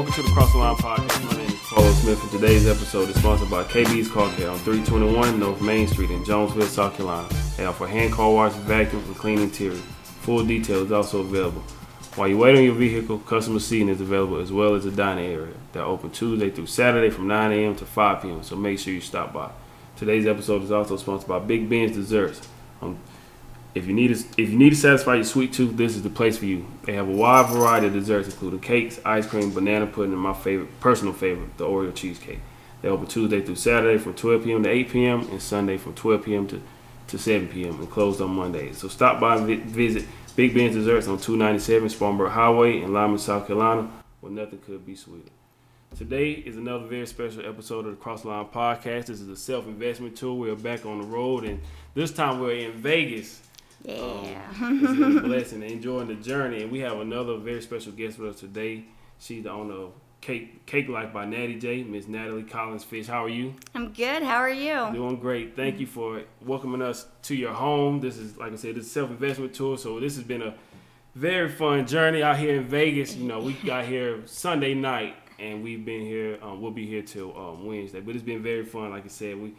Welcome to the Cross the Line Podcast. My name is Paul Smith, and today's episode is sponsored by KB's Car Care on 321 North Main Street in Jonesville, South Carolina. They offer hand car wash, vacuum, and clean interior. Full detail is also available. While you wait on your vehicle, customer seating is available as well as a dining area. They're open Tuesday through Saturday from 9 a.m. to 5 p.m., so make sure you stop by. Today's episode is also sponsored by Big Ben's Desserts. Um, if you need to, if you need to satisfy your sweet tooth, this is the place for you. They have a wide variety of desserts, including cakes, ice cream, banana pudding, and my favorite, personal favorite, the Oreo cheesecake. They open Tuesday through Saturday from 12 p.m. to 8 p.m. and Sunday from 12 p.m. to, to 7 p.m. and closed on Mondays. So stop by and vi- visit Big Ben's Desserts on 297 Spartanburg Highway in Lyman, South Carolina, where nothing could be sweeter. Today is another very special episode of the Crossline Podcast. This is a self-investment tour. We're back on the road, and this time we're in Vegas. Yeah. Um, it's been a blessing and enjoying the journey. And we have another very special guest with us today. She's the owner of Cake Cake Life by Natty J, Miss Natalie Collins Fish. How are you? I'm good. How are you? Doing great. Thank you for welcoming us to your home. This is, like I said, this is self investment tour. So this has been a very fun journey out here in Vegas. You know, we got here Sunday night, and we've been here. Um, we'll be here till um, Wednesday. But it's been very fun. Like I said, we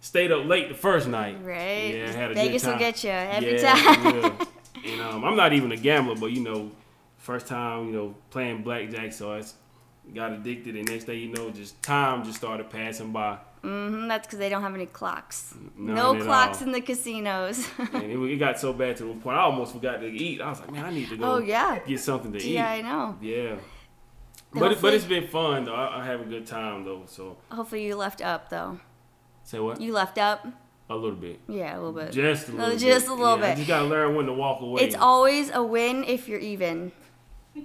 stayed up late the first night. Right. Yeah, had a Vegas good will get you every yeah, time. And um, I'm not even a gambler, but you know, first time you know playing blackjack, so I got addicted, and next thing you know, just time just started passing by, Mm-hmm, that's because they don't have any clocks. None no clocks all. in the casinos. and it, it got so bad to the point I almost forgot to eat. I was like, man, I need to go oh yeah. get something to eat. Yeah, I know. Yeah. But it, but it's been fun though. I, I have a good time though. So Hopefully you left up though. Say what? You left up. A little bit. Yeah, a little bit. Just a No, little just bit. a little Yeah, bit. just gotta learn when to walk away. It's always a win if you're even.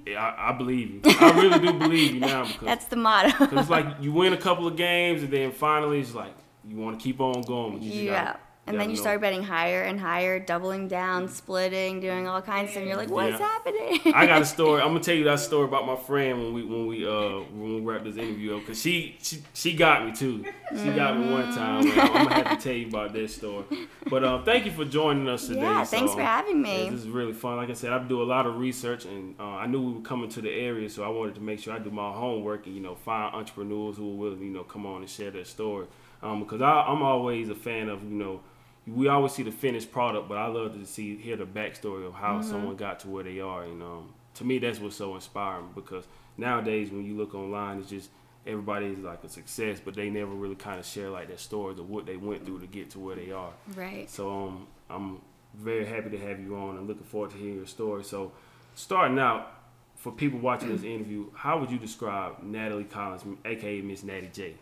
Yeah, I, I believe you. I really do believe you now because That's the motto. It's like you win a couple of games and then finally it's like you want to keep on going. You just yeah. And then you know. start betting higher and higher, doubling down, splitting, doing all kinds of stuff. And you're like, what's Yeah. happening? I got a story. I'm gonna tell you that story about my friend when we when we uh when we wrapped this interview up because she, she she got me too. She got me one time. I'm gonna have to tell you about that story. But um, thank you for joining us today. yeah, thanks So, for having yeah, me. this is really fun. Like I said, I do a lot of research, and uh, I knew we were coming to the area, so I wanted to make sure I do my homework and you know find entrepreneurs who will you know come on and share their story. Um, because I, I'm always a fan of you know we always see the finished product, but I love to see hear the backstory of how someone got to where they are. And um, to me, that's what's so inspiring because nowadays when you look online, it's just everybody is like a success, but they never really kind of share like their stories of what they went through to get to where they are. Right. So um, I'm very happy to have you on and looking forward to hearing your story. So starting out, for people watching this interview, how would you describe Natalie Collins, aka Miss Natty J?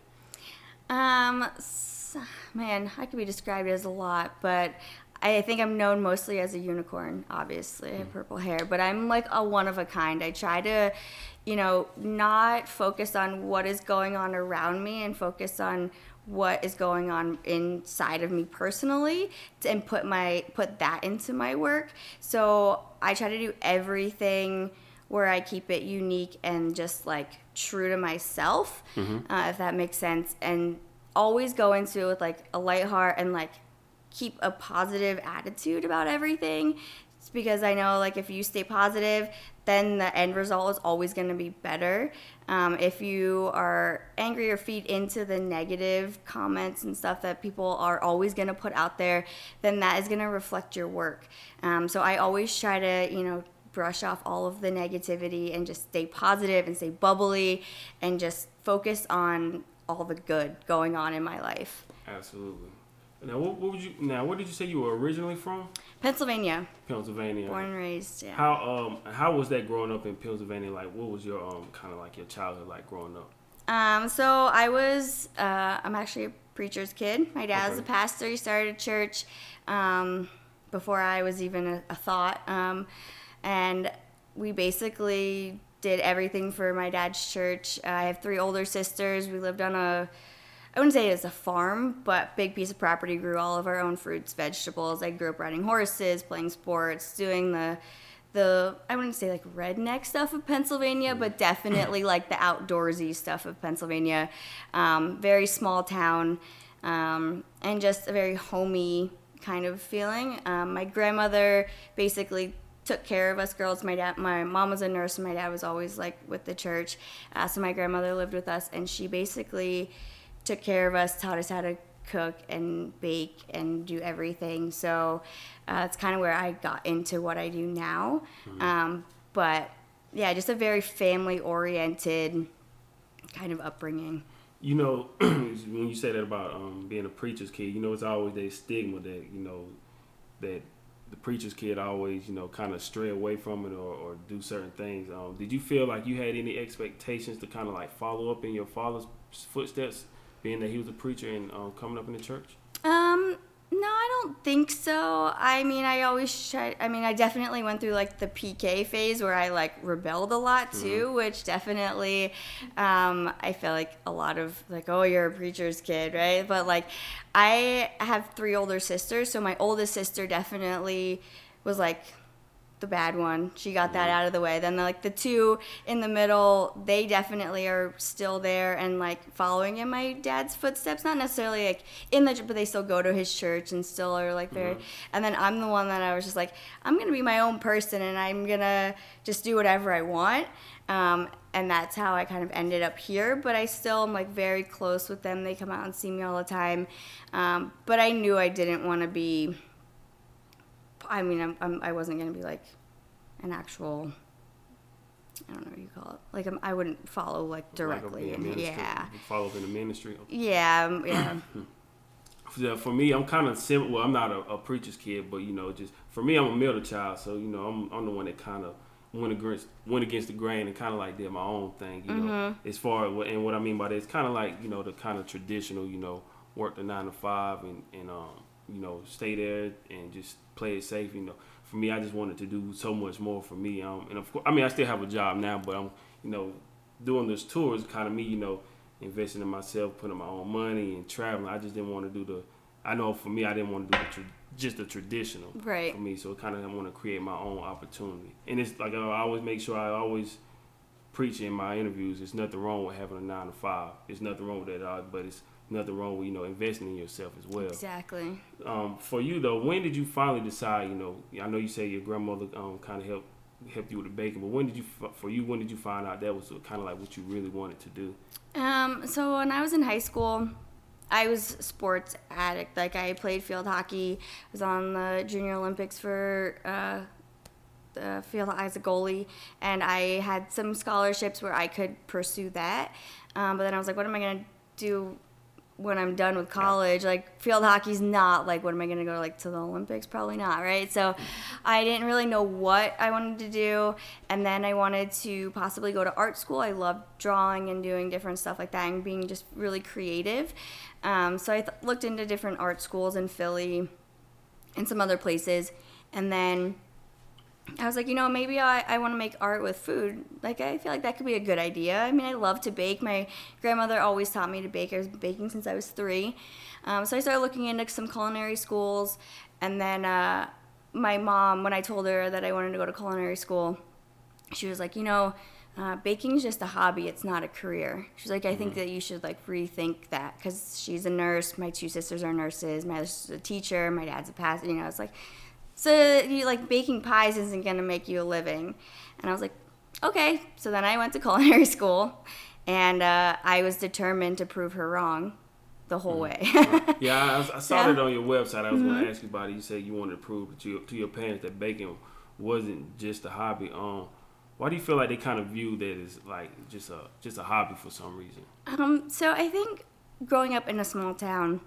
Um, man, I could be described as a lot, but I think I'm known mostly as a unicorn. Obviously, I have purple hair, but I'm like a one of a kind. I try to, you know, not focus on what is going on around me and focus on what is going on inside of me personally and put my put that into my work. So I try to do everything where I keep it unique and just like true to myself, uh, if that makes sense, and always go into it with like a light heart and like keep a positive attitude about everything. It's because I know like if you stay positive, then the end result is always going to be better. Um, if you are angry or feed into the negative comments and stuff that people are always going to put out there, then that is going to reflect your work. Um, so I always try to, you know, brush off all of the negativity and just stay positive and stay bubbly and just focus on all the good going on in my life. Absolutely. Now, what, what would you? Now, where did you say you were originally from? Pennsylvania, Pennsylvania. born and raised. Yeah. How um how was that growing up in Pennsylvania? Like, what was your um kind of like your childhood like growing up? Um, so I was, uh, I'm actually a preacher's kid. My dad was a pastor. He started a church um, before I was even a, a thought. Um, and we basically did everything for my dad's church. I have three older sisters. We lived on a, I wouldn't say it was a farm, but big piece of property. Grew all of our own fruits, vegetables. I grew up riding horses, playing sports, doing the the I wouldn't say like redneck stuff of Pennsylvania, but definitely like the outdoorsy stuff of Pennsylvania. Um, very small town, um, and just a very homey kind of feeling. Um, my grandmother basically took care of us girls. My dad, my mom was a nurse, and my dad was always like with the church. Uh, so my grandmother lived with us, and she basically took care of us, taught us how to cook and bake and do everything. So uh, it's kind of where I got into what I do now. Mm-hmm. Um, but yeah, just a very family oriented kind of upbringing. You know, when you say that about um, being a preacher's kid, you know, it's always that stigma that you know that the preacher's kid always, you know, kind of stray away from it or, or do certain things. Um, did you feel like you had any expectations to kind of like follow up in your father's footsteps, being that he was a preacher and um, coming up in the church? Um, no, I don't think so. I mean, I always try. I mean, I definitely went through like the PK phase where I like rebelled a lot mm-hmm. too, mm-hmm. which definitely, um, I feel like a lot of like, oh, you're a preacher's kid, right? But like, I have three older sisters, so my oldest sister definitely was like the bad one. She got that out of the way. Then like the two in the middle, they definitely are still there and like following in my dad's footsteps. Not necessarily like in the, but they still go to his church and still are like very. Mm-hmm. And then I'm the one that I was just like, I'm gonna be my own person and I'm gonna just do whatever I want. Um, and that's how I kind of ended up here. But I still am like very close with them. They come out and see me all the time. Um, but I knew I didn't want to be I mean, I'm, I'm, I was not going to be like an actual. I don't know what you call it. Like I'm, I wouldn't follow like directly. Like yeah. Follow in the ministry. Yeah, um, yeah. For me, I'm kind of simple. Well, I'm not a, a, preacher's kid, but you know, just for me, I'm a middle child. So you know, I'm, I'm the one that kind of went against went against the grain and kind of like did my own thing. You mm-hmm. know, as far as and what I mean by that, it's kind of like you know the kind of traditional. You know, work the nine to five and and um you know stay there and just play it safe. You know, for me, I just wanted to do so much more for me. Um, and of course, I mean, I still have a job now, but I'm, you know, doing this tour is kind of me, you know, investing in myself, putting my own money and traveling. I just didn't want to do the. I know for me, I didn't want to do the tra- just the traditional right for me. So kind of I want to create my own opportunity, and it's like I always make sure I always preach in my interviews. There's nothing wrong with having a nine to five. There's nothing wrong with that, uh, but it's nothing wrong with you know investing in yourself as well. Exactly. Um, for you though, when did you finally decide? You know, I know you say your grandmother um, kind of helped helped you with the baking, but when did you for you when did you find out that was kind of like what you really wanted to do? Um, so when I was in high school. I was sports addict. Like I played field hockey. I was on the Junior Olympics for uh, the field as a goalie, and I had some scholarships where I could pursue that. Um, but then I was like, what am I gonna do when I'm done with college. Like field hockey's not like what am I gonna go like to the Olympics? Probably not, right? So I didn't really know what I wanted to do, and then I wanted to possibly go to art school. I loved drawing and doing different stuff like that and being just really creative. Um, so I th- looked into different art schools in Philly and some other places, and then I was like, you know, maybe I, I want to make art with food. Like, I feel like that could be a good idea. I mean, I love to bake. My grandmother always taught me to bake. I was baking since I was three. Um, so I started looking into some culinary schools. And then uh, my mom, when I told her that I wanted to go to culinary school, she was like, you know, uh, baking is just a hobby. It's not a career. She's like, I think mm-hmm. that you should like rethink that because she's a nurse. My two sisters are nurses. My mother's a teacher. My dad's a pastor. You know, it's like so you like baking pies isn't gonna make you a living. And I was like, okay. So then I went to culinary school, and uh, I was determined to prove her wrong the whole mm. way. yeah, I, I saw yeah. it on your website. I was mm-hmm. going to ask you about it. You said you wanted to prove to your, to your parents that baking wasn't just a hobby. Um, why do you feel like they kind of view that as like just a just a hobby for some reason? Um, so I think growing up in a small town,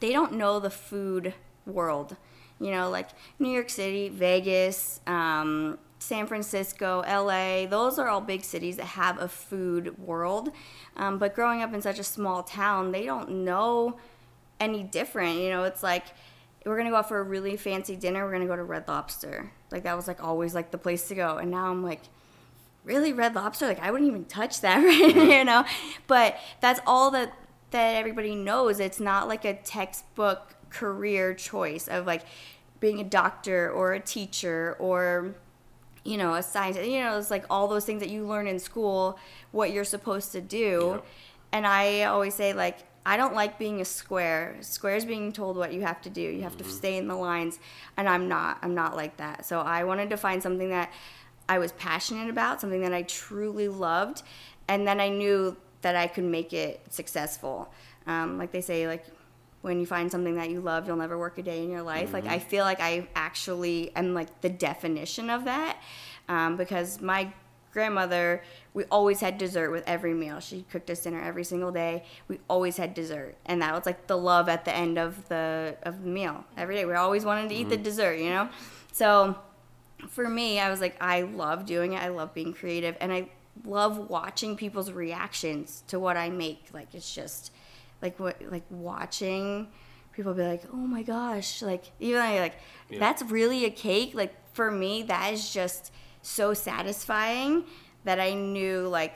they don't know the food world you know, like New York City, Vegas, um, San Francisco, LA, those are all big cities that have a food world. Um, but growing up in such a small town, they don't know any different. You know, it's like we're gonna go out for a really fancy dinner. We're gonna go to Red Lobster. Like that was like always like the place to go. And now I'm like, really Red Lobster? Like I wouldn't even touch that, right? you know. But that's all that that everybody knows. It's not like a textbook career choice of like being a doctor or a teacher or you know a scientist you know it's like all those things that you learn in school what you're supposed to do yep. and i always say like I don't like being a square. Squares being told what you have to do. You have Mm-hmm. to stay in the lines, and I'm not. I'm not like that. So I wanted to find something that I was passionate about, something that I truly loved, and then I knew that I could make it successful. Um, like they say, like when you find something that you love, you'll never work a day in your life. Like I feel like I actually am like the definition of that, um, because my grandmother, we always had dessert with every meal. She cooked us dinner every single day. We always had dessert, and that was like the love at the end of the of the meal every day. We always wanted to eat the dessert, you know. So for me, I was like, I love doing it. I love being creative, and I love watching people's reactions to what I make. Like it's just like what like watching people be like, oh my gosh, like even like, like Yeah. that's really a cake. Like for me, that is just so satisfying that I knew like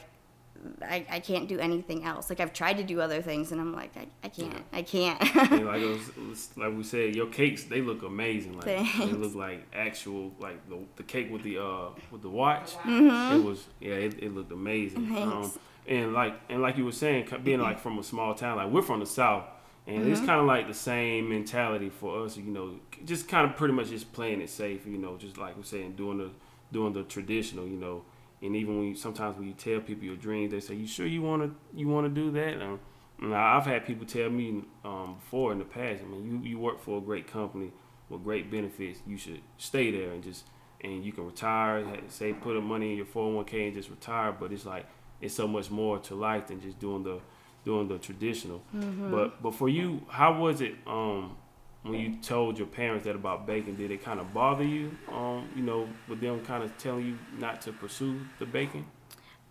I, I can't do anything else. Like I've tried to do other things and I'm like I, I can't I can't. And like it was, like we said, your cakes they look amazing. Like they look like actual like the, the cake with the uh with the watch. Mm-hmm. It was yeah, it, it looked amazing. Um, Thanks. And like and like you were saying, being like from a small town, like we're from the south, and Mm-hmm. it's kind of like the same mentality for us. You know, just kind of pretty much just playing it safe. You know, just like we're saying, doing the doing the traditional. You know. And even when you, sometimes when you tell people your dreams, they say, "You sure you want to you want to do that?" Um, now, I've had people tell me um, before in the past, I mean, you, you work for a great company with great benefits. You should stay there and just and you can retire. Say put a money in your four hundred one k and just retire. But it's like it's so much more to life than just doing the doing the traditional. But but for you, how was it um, when you told your parents that about baking? Did it kind of bother you? Um, you know, with them kind of telling you not to pursue the baking.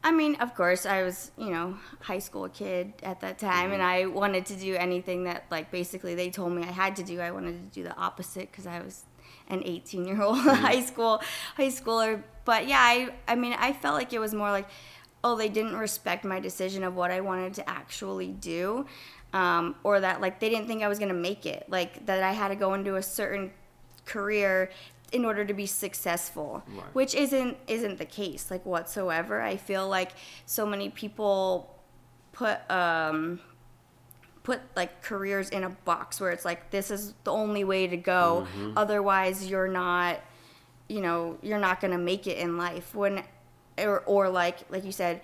I mean, of course, I was, you know, high school kid at that time, and I wanted to do anything that, like, basically they told me I had to do. I wanted to do the opposite because I was an 18 year old high school high schooler. But yeah, I, I mean, I felt like it was more like, oh, they didn't respect my decision of what I wanted to actually do, um, or that like they didn't think I was gonna make it, like that I had to go into a certain career in order to be successful Right. which isn't isn't the case like whatsoever. I feel like so many people put um put like careers in a box where it's like this is the only way to go. Otherwise you're not you know you're not going to make it in life. When or, or like like you said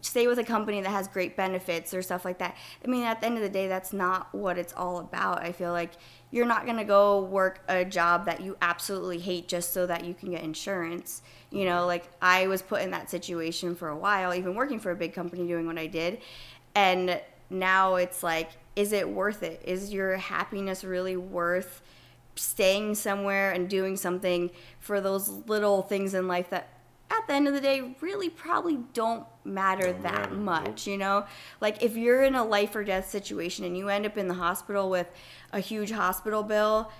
stay with a company that has great benefits or stuff like that. I mean at the end of the day that's not what it's all about. I feel like you're not going to go work a job that you absolutely hate just so that you can get insurance. You know like i was put in that situation for a while even working for a big company doing what i did. And now it's like is it worth it? Is your happiness really worth staying somewhere and doing something for those little things in life that at the end of the day really probably don't matter Don't that matter, much you know? Like if you're in a life or death situation and you end up in the hospital with a huge hospital bill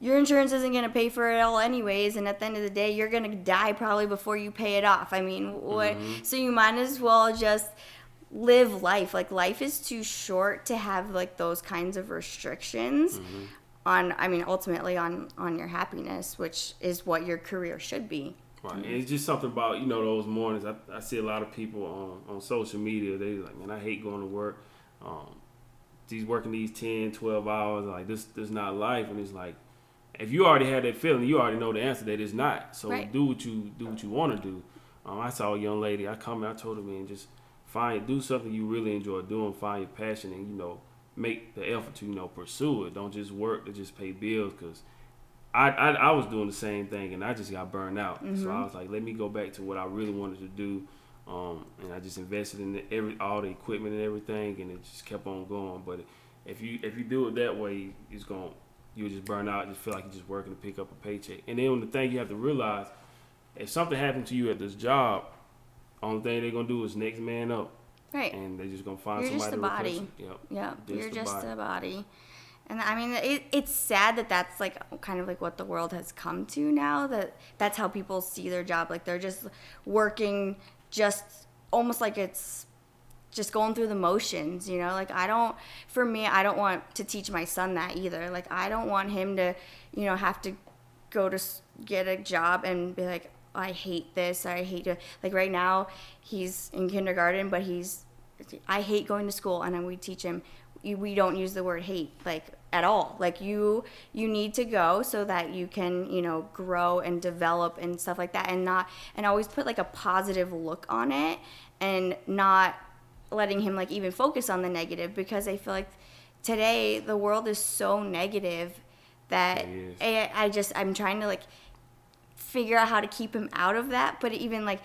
your insurance isn't going to pay for it all anyways and at the end of the day you're going to die probably before you pay it off. I mean what? Mm-hmm. So you might as well just live life. Like life is too short to have like those kinds of restrictions mm-hmm. on i mean ultimately on on your happiness which is what your career should be Right. And it's just something about, you know, those mornings. I, I see a lot of people on, on social media. They like, man, I hate going to work. Um, these working these 10, 12 hours. Like, this, this is not life. And it's like, if you already had that feeling, you already know the answer that it's not. So Right. do what you do what you want to do. Um, I saw a young lady. I come. And I told her, man, just find do something you really enjoy doing. Find your passion, and you know, make the effort to you know pursue it. Don't just work to just pay bills because I, I I was doing the same thing and I just got burned out. So I was like, let me go back to what I really wanted to do. Um, and I just invested in the, every all the equipment and everything, and it just kept on going. But if you if you do it that way, it's going you'll just burn out. Just feel like you're just working to pick up a paycheck. And then the thing you have to realize, if something happened to you at this job, only thing they're gonna do is next man up, right and they're just gonna find You're just somebody a to body. you. Yep. Yeah, Just you're the just body. a body. And I mean, it, it's sad that that's like kind of like what the world has come to now. That that's how people see their job. Like they're just working, just almost like it's just going through the motions. You know, like I don't. For me, I don't want to teach my son that either. Like I don't want him to, you know, have to go to get a job and be like, I hate this. I hate to like right now he's in kindergarten, but he's I hate going to school, and then we teach him we don't use the word hate like at all. Like you you need to go so that you can you know grow and develop and stuff like that and not and always put like a positive look on it and not letting him like even focus on the negative because i feel like today the world is so negative that I, I just i'm trying to like figure out how to keep him out of that. But even like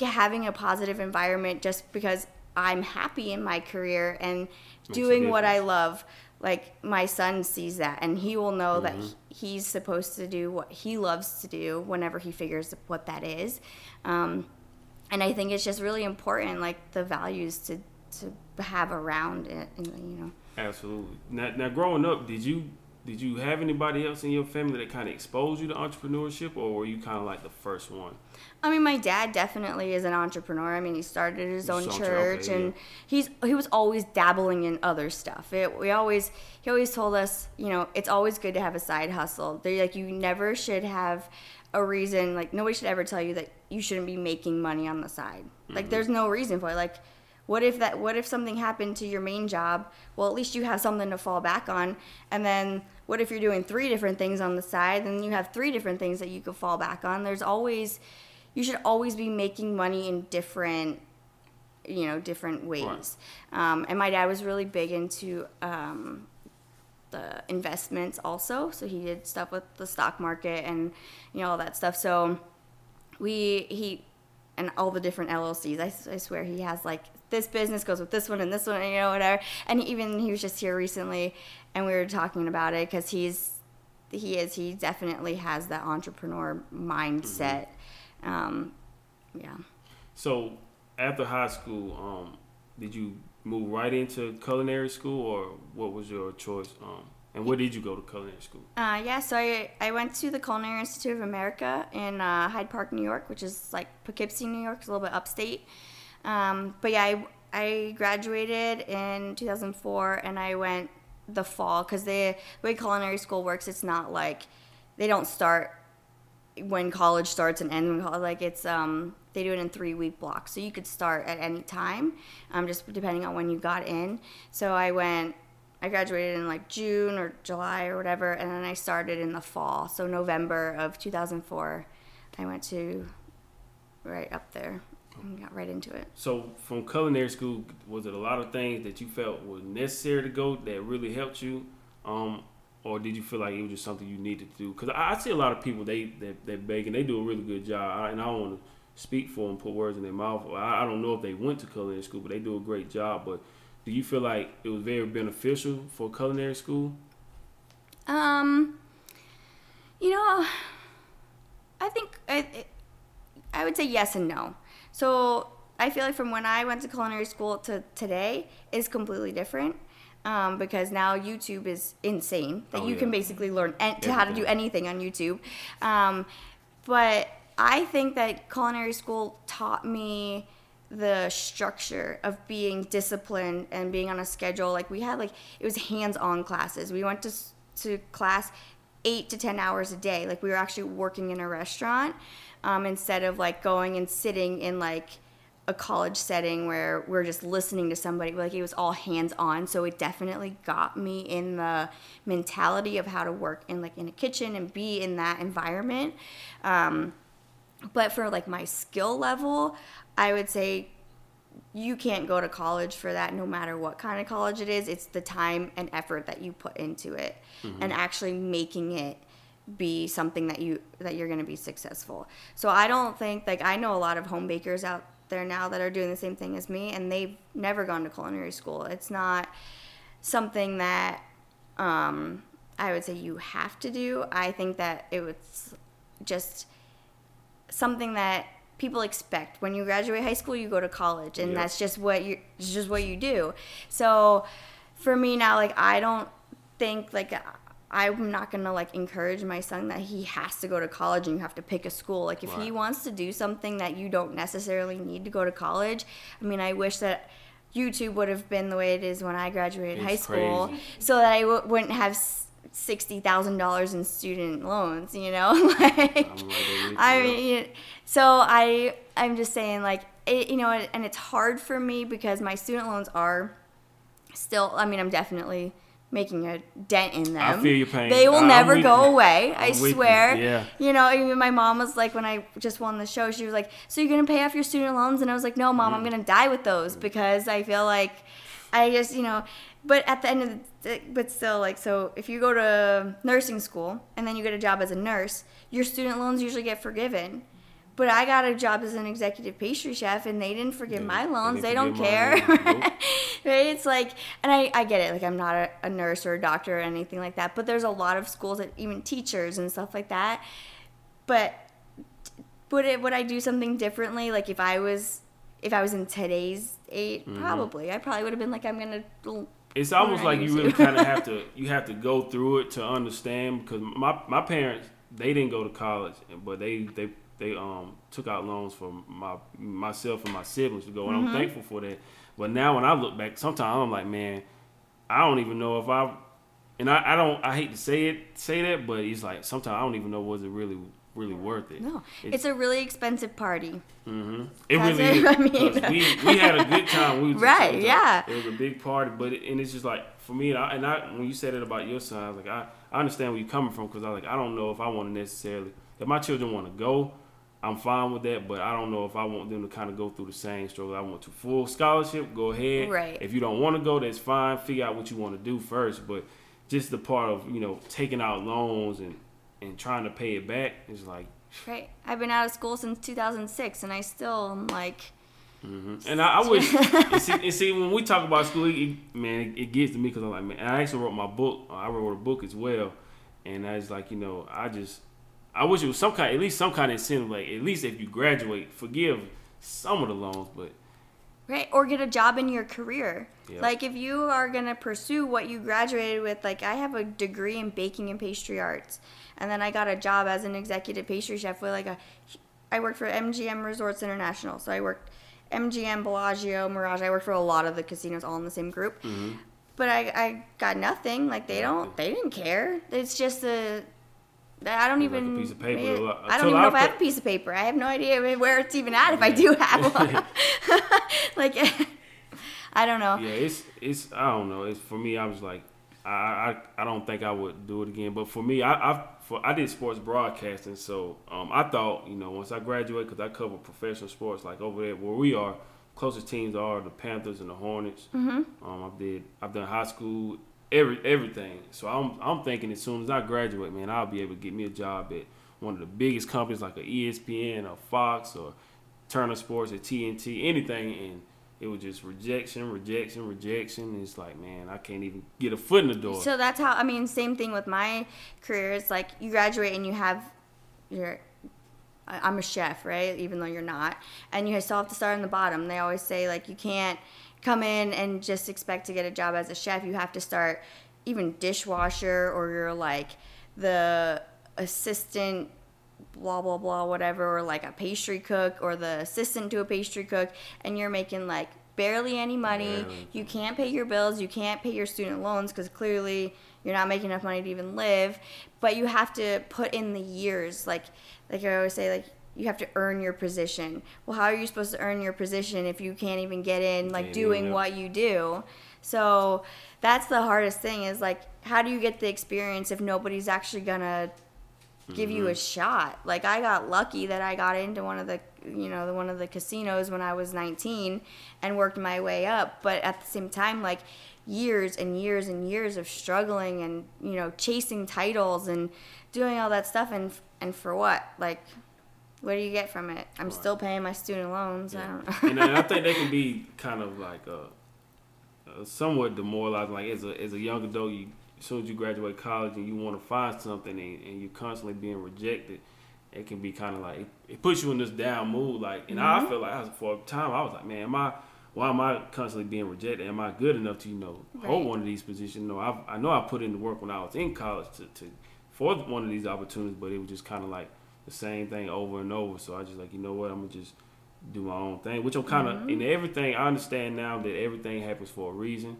having a positive environment just because I'm happy in my career and doing what I love. Like my son sees that and he will know that Mm-hmm. he- he's supposed to do what he loves to do whenever he figures what that is. Um, and I think it's just really important, like the values to to have around it, and, you know. Absolutely. Now, now, growing up, did you did you have anybody else in your family that kind of exposed you to entrepreneurship, or were you kind of like the first one? I mean, my dad definitely is an entrepreneur. I mean, he started his own His own church, church, okay, and he's he was always dabbling in other stuff. It, we always he always told us, you know, it's always good to have a side hustle. They're like, you never should have a reason. Like, nobody should ever tell you that you shouldn't be making money on the side. Like, mm-hmm. there's no reason for it. Like, what if that? What if something happened to your main job? Well, at least you have something to fall back on. And then, what if you're doing three different things on the side? Then you have three different things that you could fall back on. There's always you should always be making money in different you know different ways. Um, and my dad was really big into um, the investments also. So he did stuff with the stock market and you know all that stuff. So we he and all the different llcs I, I swear he has like this business goes with this one and this one and, you know whatever and even he was just here recently and we were talking about it because he's he is he definitely has that entrepreneur mindset um, yeah So after high school, um, did you move right into culinary school, or what was your choice? Um, and where did you go to culinary school? Uh, yeah, so I, I went to the Culinary Institute of America in uh, Hyde Park, New York, which is like Poughkeepsie, New York, it's a little bit upstate. Um, but yeah, I, I graduated in 2004 and I went the fall because the way culinary school works, it's not like they don't start when college starts and end. Like it's um they do it in three week blocks, so you could start at any time, um just depending on when you got in. So I went. I graduated in like June or July or whatever, and then I started in the fall. So November of 2004, I went to right up there and got right into it. So from culinary school, was it a lot of things that you felt was necessary to go that really helped you, um, or did you feel like it was just something you needed to do? Because I, I see a lot of people they that they bake and they do a really good job, I, and I don't want to speak for them, put words in their mouth. I, I don't know if they went to culinary school, but they do a great job. But do you feel like it was very beneficial for culinary school? Um, you know, I think I, I would say yes and no. So I feel like from when I went to culinary school to today is completely different. Um, because now YouTube is insane that Oh, you yeah. can basically learn an- to how to do anything on YouTube. Um, but I think that culinary school taught me the structure of being disciplined and being on a schedule. Like we had like it was hands-on classes. We went to to class eight to ten hours a day. Like we were actually working in a restaurant um, instead of like going and sitting in like a college setting where we're just listening to somebody like it was all hands on. So it definitely got me in the mentality of how to work in like in a kitchen and be in that environment. Um, but for like my skill level i would say you can't go to college for that no matter what kind of college it is. It's the time and effort that you put into it. And actually making it be something that you that you're going to be successful. So i don't think like i know a lot of home bakers out there now that are doing the same thing as me and they've never gone to culinary school. It's not something that um, i would say you have to do. I think that it was just something that people expect. When you graduate high school you go to college and Yep. that's just what you just what you do. So for me now like i don't think like i'm not gonna like encourage my son that he has to go to college and you have to pick a school. Like if he wants to do something that you don't necessarily need to go to college i mean i wish that youtube would have been the way it is when i graduated high school crazy. so that i w- wouldn't have $60000 in student loans you know? Like I'm right there with you, I mean, so I I'm just saying like it, you know, and it's hard for me because my student loans are still, I mean, I'm definitely making a dent in them. I feel your pain. They will never go away. i swear. Yeah. You know, even my mom was like, when I just won the show, she was like, "So you're gonna pay off your student loans?" And I was like, "No, mom, I'm Mm-hmm. gonna die with those because I feel like I just, you know." But at the end of the, but still, like, so if you go to nursing school and then you get a job as a nurse, your student loans usually get forgiven. But I got a job as an executive pastry chef, and they didn't forgive They- my they loans. didn't They don't care. Nope. right? It's like, and I, I get it. Like, I'm not a, a nurse or a doctor or anything like that. But there's a lot of schools that even teachers and stuff like that. But would it would I do something differently? Like if I was if I was in today's age, Mm-hmm. probably I probably would have been like, I'm gonna. It's almost like you really kind of have to you have to go through it to understand because my my parents they didn't go to college but they they they um took out loans for my myself and my siblings to go and Mm-hmm. I'm thankful for that. But now when I look back, sometimes I'm like, man, I don't even know if I and I, I don't I hate to say it say that, but it's like sometimes I don't even know was it really really worth it. No, It's- it's a really expensive party. Mm-hmm. It That's really it, is. I mean- we, we had a good time. We Right, a- yeah. It was a big party, but it, and it's just like for me, and I, and I when you said it about your son, I was like, I, I understand where you're coming from because I was like, I don't know if I want to necessarily if my children want to go, I'm fine with that, but I don't know if I want them to kind of go through the same struggle. I want to full scholarship, go ahead. Right. If you don't want to go, that's fine. Figure out what you want to do first, but just the part of you know taking out loans and and trying to pay it back is like Right. I've been out of school since 2006, and I still am like. Mm-hmm. And I, I wish, and see, and see, when we talk about school, it, it- man, it, it gets to me because I'm like, man, I actually wrote my book. I wrote a book as well, and I was like, you know, I just, I wish it was some kind, at least some kind of incentive, like at least if you graduate, forgive some of the loans, but Right, or get a job in your career. Yep. Like if you are gonna pursue what you graduated with, like I have a degree in baking and pastry arts, and then I got a job as an executive pastry chef with like a, I worked for MGM Resorts International, so I worked MGM, Bellagio, Mirage. I worked for a lot of the casinos all in the same group, Mm-hmm. but I, I got nothing. Like they don't, they didn't care. It's just a. I don't It's like a even. piece of paper. I To a lot- don't even know if I have a piece of paper. I have no idea where it's even at. If I do have one, like I don't know. yeah, it's it's I don't know. It's for me. I was like, I I, I don't think I would do it again. But for me, I I for I did sports broadcasting, so um I thought you know once I graduate because I cover professional sports like over there where we are. Closest teams are the Panthers and the Hornets. Mm-hmm. Um, I did. I've done high school, every everything. So I'm I'm thinking as soon as I graduate, man, I'll be able to get me a job at one of the biggest companies like a ESPN or Fox or Turner Sports or TNT, anything, and it was just rejection, rejection, rejection. It's like, man, I can't even get a foot in the door. So that's how I mean. Same thing with my career. It's like you graduate and you have your. I'm a chef, right? Even though you're not, and you still have to start on the bottom. They always say like you can't come in and just expect to get a job as a chef. You have to start even dishwasher or you're like the assistant blah blah blah whatever or like a pastry cook or the assistant to a pastry cook and you're making like barely any money you can't pay your bills you can't pay your student loans because clearly you're not making enough money to even live but you have to put in the years like like i always say like you have to earn your position well how are you supposed to earn your position if you can't even get in like doing even, what you do so that's the hardest thing is like how do you get the experience if nobody's actually gonna give you a mm-hmm. shot. Like I got lucky that I got into one of the you know the one of the casinos when I was 19 and worked my way up. But at the same time, like years and years and years of struggling and you know chasing titles and doing all that stuff and and for what? Like what do you get from it? I'm still paying my student loans. I don't know. and I think they can be kind of like uh, uh, somewhat demoralizing. Like as a as a young adult, you as soon as you graduate college and you want to find something and, and you're constantly being rejected, it can be kind of like it, it puts you in this down mood. Like, and I feel like I was, for a time I was like, man, am I? Why am I constantly being rejected? Am I good enough to you know hold one of these positions? No, I I know I put in the work when I was in college to, to for one of these opportunities, but it was just kind of like the same thing over and over. So I just like you know what I'm gonna just do my own thing, which I'm kind of in everything. I understand now that everything happens for a reason.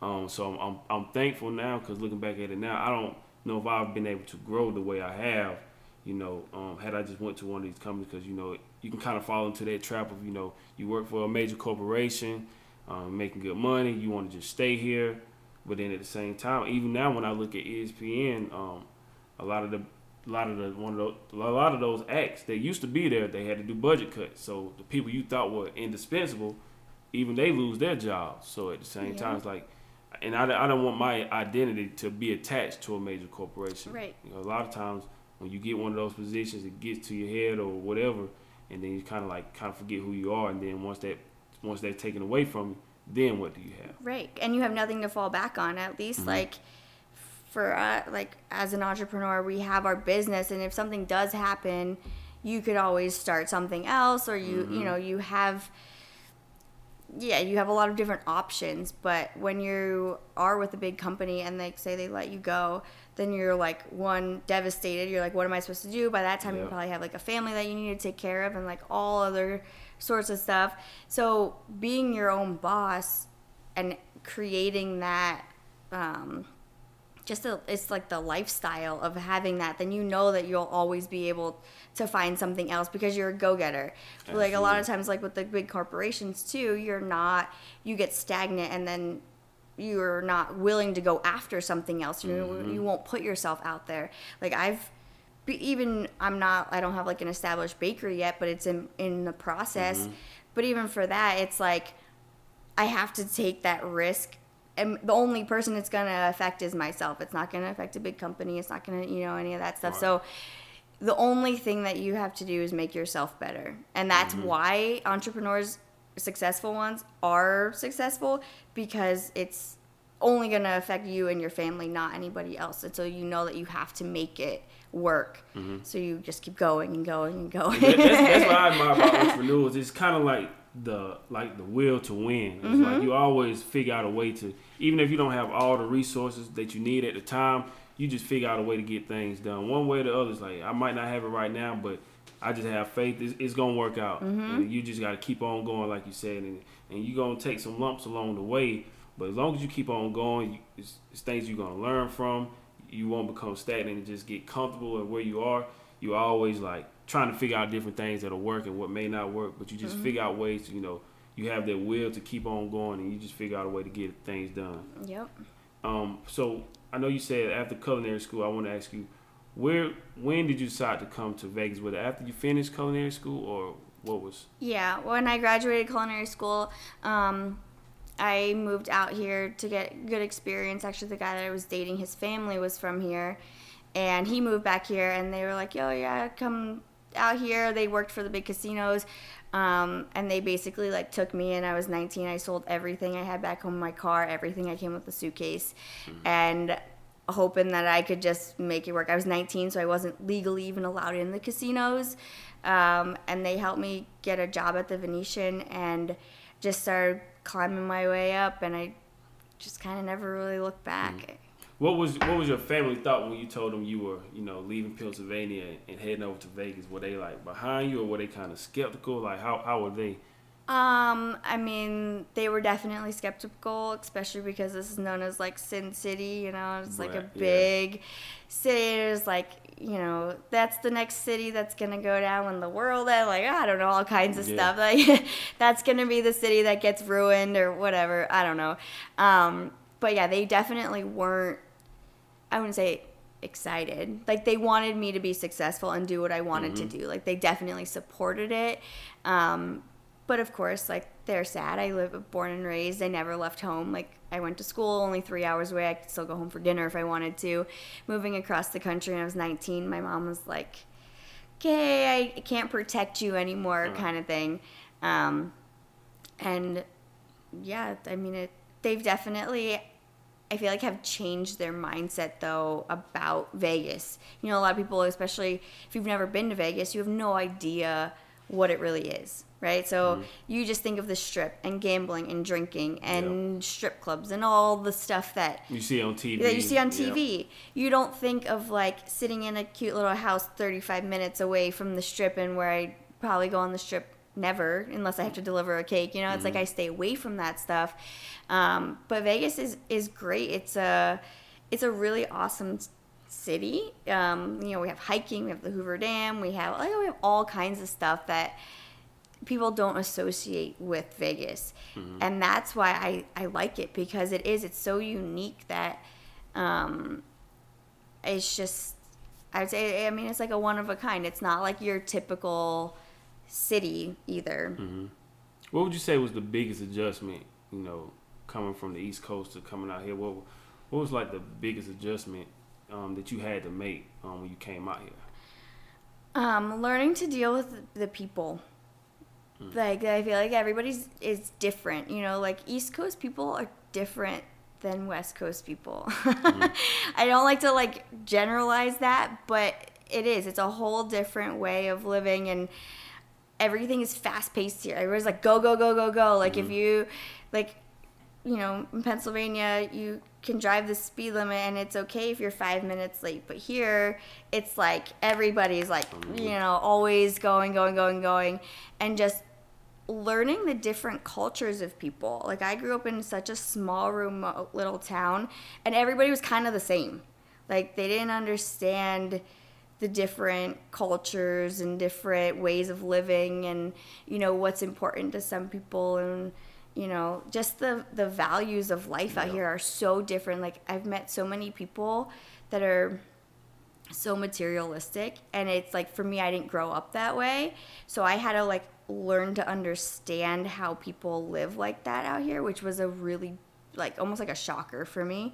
Um, so I'm, I'm, I'm thankful now because looking back at it now, I don't know if I've been able to grow the way I have. You know, um, had I just went to one of these companies, because you know you can kind of fall into that trap of you know you work for a major corporation, um, making good money. You want to just stay here, but then at the same time, even now when I look at ESPN, um, a lot of the a lot of the one of those, a lot of those acts that used to be there, they had to do budget cuts. So the people you thought were indispensable, even they lose their jobs. So at the same yeah. time, it's like, and I, I don't want my identity to be attached to a major corporation. Right. You know, a lot of times when you get one of those positions, it gets to your head or whatever, and then you kind of like kind of forget who you are. And then once that once they're taken away from you, then what do you have? Right, and you have nothing to fall back on. At least mm-hmm. like for uh, like as an entrepreneur, we have our business, and if something does happen, you could always start something else, or you mm-hmm. you know you have yeah you have a lot of different options. But when you are with a big company and they say they let you go, then you're like one devastated. You're like, what am I supposed to do? By that time, you probably have like a family that you need to take care of, and like all other sorts of stuff. So being your own boss and creating that um, just a, it's like the lifestyle of having that then you know that you'll always be able to find something else because you're a go-getter. Like a lot of times like with the big corporations too you're not you get stagnant and then you're not willing to go after something else. You mm-hmm. you won't put yourself out there. Like i've even i'm not i don't have like an established bakery yet but it's in in the process. Mm-hmm. but even for that it's like i have to take that risk and the only person it's going to affect is myself. It's not going to affect a big company. It's not going to, you know, any of that stuff. Right. So the only thing that you have to do is make yourself better. And that's mm-hmm. why entrepreneurs, successful ones, are successful because it's only going to affect you and your family, not anybody else. And so you know that you have to make it work. Mm-hmm. So you just keep going and going and going. that's, that's what I admire about entrepreneurs. It's kind of like the like the will to win. It's mm-hmm. like you always figure out a way to, even if you don't have all the resources that you need at the time, you just figure out a way to get things done. One way or the other. It's like I might not have it right now, but I just have faith. It's, it's gonna work out. Mm-hmm. And you just got to keep on going, like you said, and and you're gonna take some lumps along the way. But as long as you keep on going, you, it's, it's things you're gonna learn from. You won't become stagnant and just get comfortable at where you are. You always like trying to figure out different things that'll work and what may not work, but you just mm-hmm. figure out ways to, you know, you have that will to keep on going and you just figure out a way to get things done. Yep. Um, so I know you said after culinary school, I want to ask you, where, when did you decide to come to Vegas? Was it after you finished culinary school or what was? Yeah, when I graduated culinary school, um, I moved out here to get good experience. Actually, the guy that I was dating, his family was from here, and he moved back here, and they were like, "Yo, yeah, come out here. They worked for the big casinos. Um, and they basically like took me and I was 19. I sold everything I had back home my car, everything I came with a suitcase, mm-hmm. and hoping that I could just make it work. I was 19, so I wasn't legally even allowed in the casinos. Um, and they helped me get a job at the Venetian and just started climbing my way up. And I just kind of never really looked back. Mm-hmm. What was what was your family thought when you told them you were you know leaving Pennsylvania and heading over to Vegas? Were they like behind you or were they kind of skeptical? Like how how were they? Um, I mean, they were definitely skeptical, especially because this is known as like Sin City. You know, it's like right, a big yeah. city. It's like you know, that's the next city that's gonna go down in the world. And like I don't know, all kinds of yeah. stuff. Like that's gonna be the city that gets ruined or whatever. I don't know. Um, but yeah, they definitely weren't I wouldn't say excited. Like they wanted me to be successful and do what I wanted mm-hmm. to do. Like they definitely supported it. Um, but of course, like they're sad. I live born and raised. I never left home. Like I went to school only three hours away. I could still go home for dinner if I wanted to. Moving across the country when I was 19, my mom was like, "Okay, I can't protect you anymore," uh-huh. kind of thing. Um, and yeah, I mean, it. They've definitely I feel like have changed their mindset though about Vegas. You know, a lot of people, especially if you've never been to Vegas, you have no idea what it really is, right? So mm you just think of the strip and gambling and drinking and yep. strip clubs and all the stuff that you see on TV. That you see on TV. Yep. You don't think of like sitting in a cute little house 35 minutes away from the strip and where I probably go on the strip never unless I have to deliver a cake. You know, it's mm-hmm. like I stay away from that stuff. Um, but Vegas is is great. It's a it's a really awesome city. Um, you know, we have hiking, we have the Hoover Dam, we have like we have all kinds of stuff that people don't associate with Vegas. And that's why I, I like it because it is, it's so unique that um, it's just, I would say, I mean, it's like a one of a kind. It's not like your typical city either. What would you say was the biggest adjustment? You know, coming from the East Coast to coming out here. What what was like the biggest adjustment um, that you had to make um, when you came out here? Um, learning to deal with the people. Like I feel like everybody's is different. You know, like East Coast people are different than West Coast people. I don't like to like generalize that, but it is. It's a whole different way of living and everything is fast paced here. Everybody's like go go go go go. Like if mm-hmm. you like you know, in Pennsylvania, you can drive the speed limit and it's okay if you're five minutes late. But here, it's like everybody's like, you mm-hmm. know, always going, going, going, going. And just learning the different cultures of people. Like, I grew up in such a small, remote little town, and everybody was kind of the same. Like, they didn't understand the different cultures and different ways of living and, you know, what's important to some people and, you know just the the values of life out Yeah. here are so different. Like i've met so many people that are so materialistic and it's like for me i didn't grow up that way. So i had to like learn to understand how people live like that out here which was a really like almost like a shocker for me.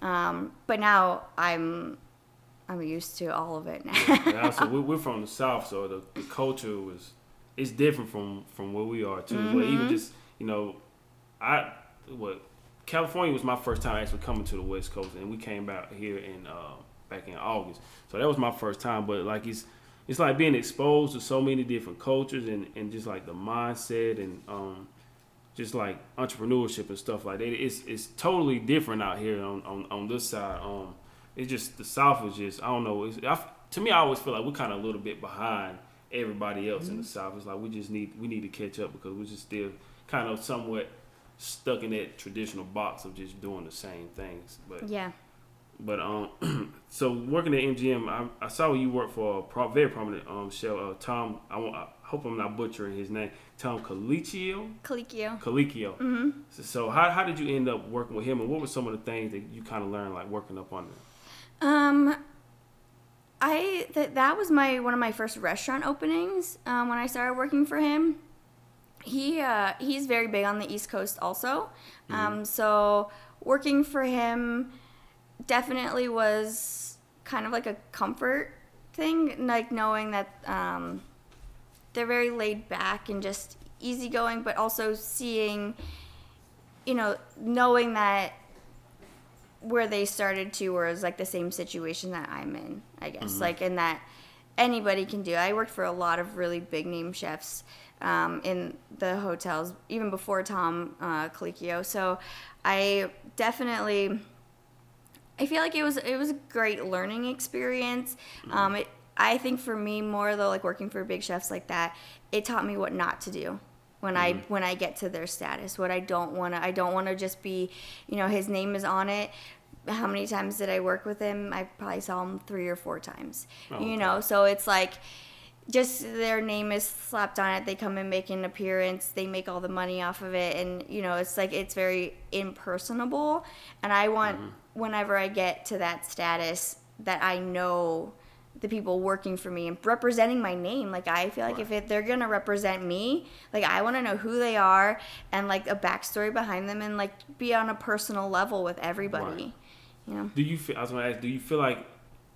Um, but now i'm i'm used to all of it now also, we- we're from the South, so the, the culture was it's different from from where we are too. But even just you know, I what California was my first time actually coming to the West Coast, and we came back here in uh, back in August. So that was my first time. But like it's it's like being exposed to so many different cultures and and just like the mindset and um just like entrepreneurship and stuff like that. It's it's totally different out here on on, on this side. Um, it's just the South is just I don't know. It's, I, to me, I always feel like we're kind of a little bit behind everybody else in the South. It's like we just need we need to catch up because we're just still kind of somewhat stuck in that traditional box of just doing the same things. But yeah but um, so working at MGM, I, I saw you work for a pro, very prominent um show. Uh, Tom, I, I hope I'm not butchering his name. Tom Colicchio. Colicchio. Colicchio. Mm-hmm. So, so how, how did you end up working with him, and what were some of the things that you kind of learned like working up on him? Um, I that that was my one of my first restaurant openings um, when I started working for him. He uh, he's very big on the East Coast also, um, so working for him definitely was kind of like a comfort thing, like knowing that um, they're very laid back and just easygoing, but also seeing, you know, knowing that where they started to was like the same situation that I'm in, I guess. Like in that anybody can do. I worked for a lot of really big name chefs um, in the hotels, even before Tom uh, Colicchio. So I definitely, I feel like it was it was a great learning experience. Um, it, I think for me more though, like working for big chefs like that, it taught me what not to do when I when I get to their status. What I don't want to I don't want to just be, you know, his name is on it. How many times did I work with him? I probably saw him three or four times. Oh, you okay. know, so it's like just their name is slapped on it. They come and make an appearance. They make all the money off of it, and you know, it's like it's very impersonable. And I want mm-hmm. whenever I get to that status that I know the people working for me and representing my name. Like I feel like if it, they're gonna represent me, like I want to know who they are and like a backstory behind them and like be on a personal level with everybody. Right. Do you feel? I was to ask. Do you feel like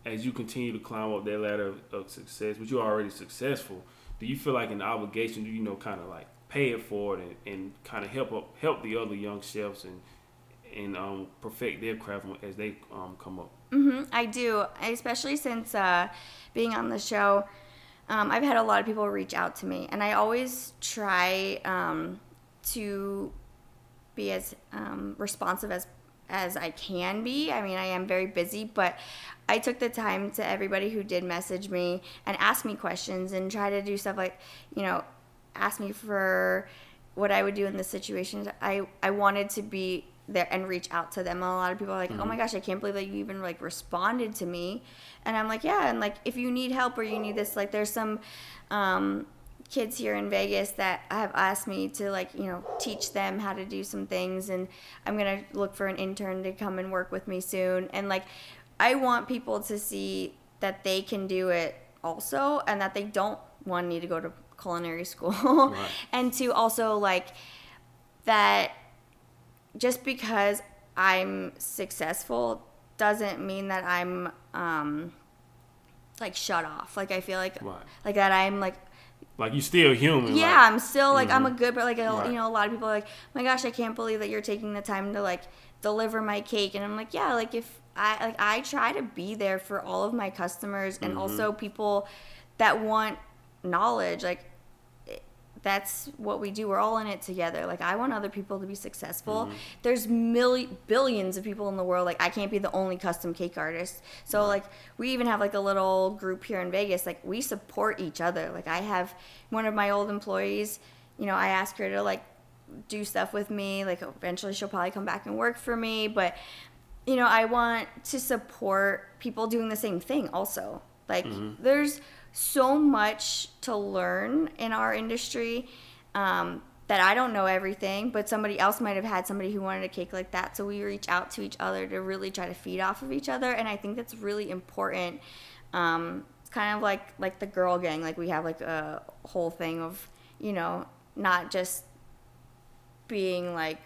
as you continue to climb up that ladder of, success, but you're already successful, do you feel like an obligation? Do you know kind of like pay it forward and, and kind of help up, help the other young chefs and and um, perfect their craft as they um, come up? hmm I do, especially since uh, being on the show. Um, I've had a lot of people reach out to me, and I always try um, to be as um, responsive as as I can be. I mean, I am very busy, but I took the time to everybody who did message me and ask me questions and try to do stuff like, you know, ask me for what I would do in this situation. I I wanted to be there and reach out to them. And a lot of people are like, "Oh my gosh, I can't believe that you even like responded to me." And I'm like, "Yeah." And like, if you need help or you need this, like, there's some um, kids here in Vegas that have asked me to like you know teach them how to do some things, and I'm gonna look for an intern to come and work with me soon. And like, I want people to see that they can do it also, and that they don't one need to go to culinary school, Right. and to also like that just because I'm successful doesn't mean that I'm um like shut off. Like I feel like Right. like that I'm like Like you're still human. yeah, like- I'm still like I'm a Mhm. good but like a, Right. you know a lot of people are like my gosh I can't believe that you're taking the time to like deliver my cake and I'm like yeah like if I like I try to be there for all of my customers and Mm-hmm. also people that want knowledge like that's what we do. We're all in it together. Like I want other people to be successful. Mm-hmm. there's million billions of people in the world. Like I can't be the only custom cake artist. So like we even have like a little group here in Vegas. Like we support each other. Like I have one of my old employees you know I ask her to like do stuff with me. Like eventually she'll probably come back and work for me. But you know I want to support people doing the same thing also. Like there's so much to learn in our industry um, that I don't know everything, but somebody else might have had somebody who wanted a cake like that. So we reach out to each other to really try to feed off of each other, and I think that's really important. Um, it's kind of like like the girl gang. Like we have like a whole thing of you know not just being like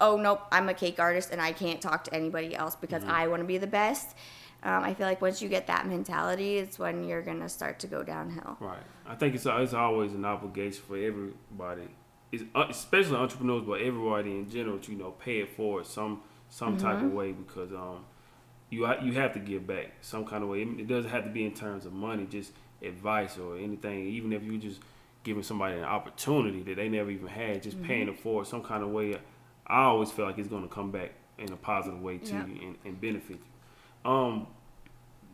oh nope i'm a cake artist and i can't talk to anybody else because i want to be the best um, i feel like once you get that mentality it's when you're gonna start to go downhill Right. I think it's it's always an obligation for everybody, it's, uh, especially entrepreneurs, but everybody in general to you know pay it forward some some type Mm-hmm. of way because um you you have to give back some kind of way. It doesn't have to be in terms of money, just advice or anything. Even if you just giving somebody an opportunity that they never even had, just paying Mm-hmm. it forward some kind of way. I always feel like it's going to come back in a positive way to Yep. you and, and benefit you. Um,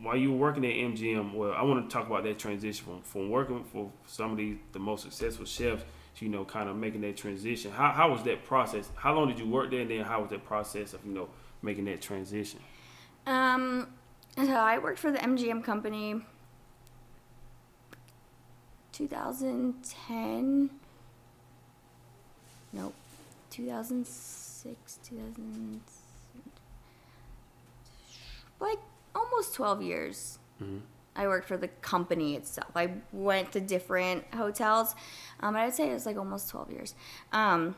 while you were working at MGM, well, I want to talk about that transition from, from working for some of these the most successful chefs to you know kind of making that transition. How how was that process? How long did you work there, and then how was that process of you know making that transition? Um, so I worked for the MGM company 2010. Nope. 2006, 2000. Like almost 12 years. I worked for the company itself. I went to different hotels, um, but I'd say it was like almost 12 years. Um,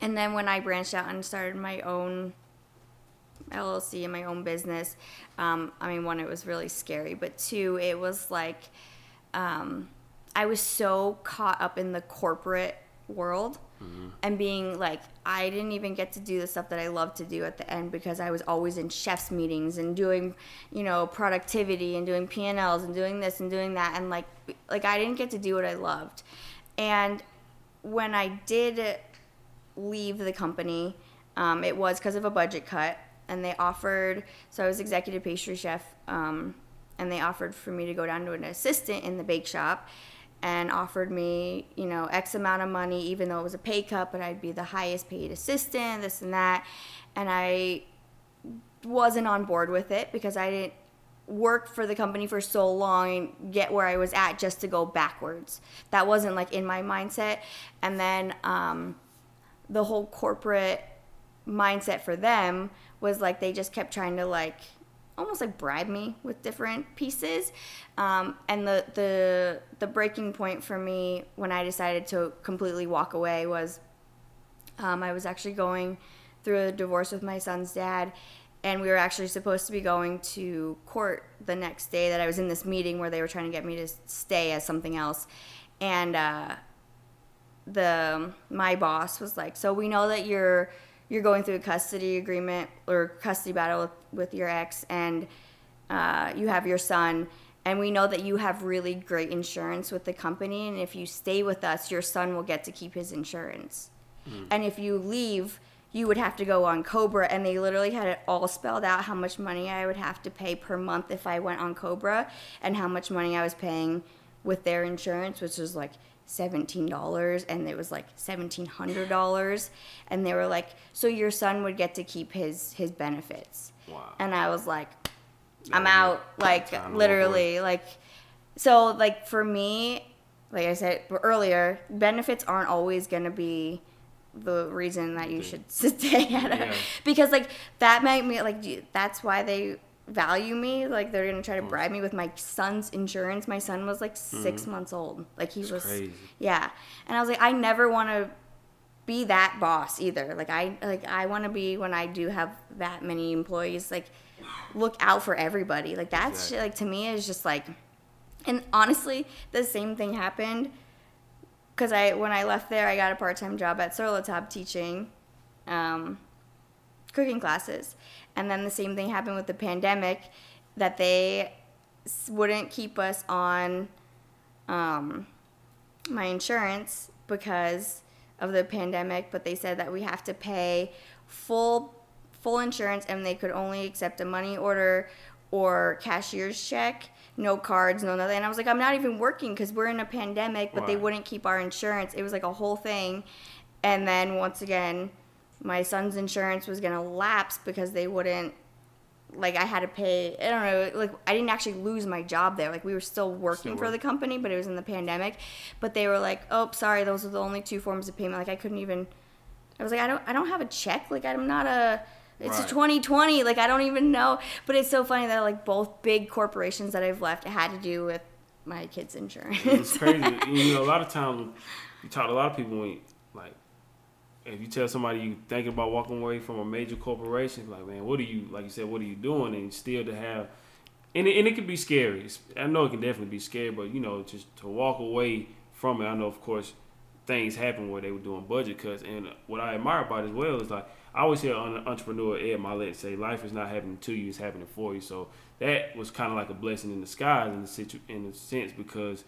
and then when I branched out and started my own LLC and my own business. Um, I mean, one, it was really scary, but two, it was like um, I was so caught up in the corporate world and being like, I didn't even get to do the stuff that I love to do at the end because I was always in chefs meetings and doing, you know, productivity and doing P&Ls and doing this and doing that. And like, like I didn't get to do what I loved. And when I did leave the company, um, it was because of a budget cut, and they offered. So I was executive pastry chef, um, and they offered for me to go down to an assistant in the bake shop, and offered me, you know, X amount of money, even though it was a pay cut, but I'd be the highest paid assistant, this and that, and I wasn't on board with it because I didn't work for the company for so long and get where I was at just to go backwards. That wasn't like in my mindset. And then um, the whole corporate mindset for them was like they just kept trying to like almost like bribe me with different pieces. Um, and the the the breaking point for me when I decided to completely walk away was um, I was actually going through a divorce with my son's dad, and we were actually supposed to be going to court the next day. That I was in this meeting where they were trying to get me to stay as something else, and uh, the my boss was like, "So we know that you're you're going through a custody agreement or custody battle with, with your ex, and uh, you have your son." And we know that you have really great insurance with the company, and if you stay with us, your son will get to keep his insurance and if you leave you would have to go on cobra and they literally had it all spelled out how much money i would have to pay per month if i went on cobra and how much money i was paying with their insurance which was like $17 and it was like $1700 and they were like so your son would get to keep his his benefits Wow. and i was like i'm Yeah, out like time to walk literally like so like for me like I said earlier, benefits aren't always going to be the reason that you should stay at a Yeah. because like that might me like that's why they value me like they're gonna Mm. try to bribe me with my son's insurance my son was like 6 months old like he was Mm-hmm. crazy. yeah and i was like i never want to be that boss either like i like i want to be when i do have that many employees like look out for everybody like that's Exactly. like to me is just like and honestly the same thing happened because I when I left there, I got a part time job at Sur La Table teaching um, cooking classes, and then the same thing happened with the pandemic, that they wouldn't keep us on um, my insurance because of the pandemic, but they said that we have to pay full full insurance and they could only accept a money order or cashier's check, no cards, no nothing. And I was like, I'm not even working because we're in a pandemic, but they wouldn't keep our insurance. It was like a whole thing. And then once again, my son's insurance was gonna lapse because they wouldn't like I had to pay I don't know like I didn't actually lose my job there. Like we were still working Still for the company but it was in the pandemic. But they were like oh sorry those are the only two forms of payment. Like I couldn't even I was like I don't I don't have a check. Like I'm not a it's Right. a 2020 like I don't even know. But it's so funny that like both big corporations that I've left had to do with my kids insurance. It's crazy. you know, a lot of times you talk to a lot of people when if you tell somebody you thinking about walking away from a major corporation, like man, what are you like you said, what are you doing? And still to have and it, and it can be scary. It's- I know it can definitely be scary, but you know, just to walk away from it. I know, of course, things happen where they were doing budget cuts, and what I admire about it as well is like I always hear an entrepreneur Ed Mylett say, "Life is not happening to you; it's happening for you." So that was kind of like a blessing in disguise in the situ- in a sense because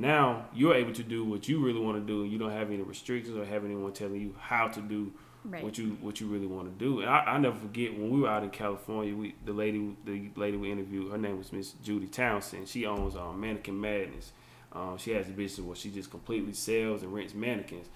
now you're able to do what you really want to do, and you don't have any restrictions or have anyone telling you how to do Right. what you what you really want to do. And I, I never forget when we were out in California, we the lady the lady we interviewed, her name was Miss Judy Townsend. She owns um, Mannequin Madness. Um, she has a business where she just completely sells and rents mannequins.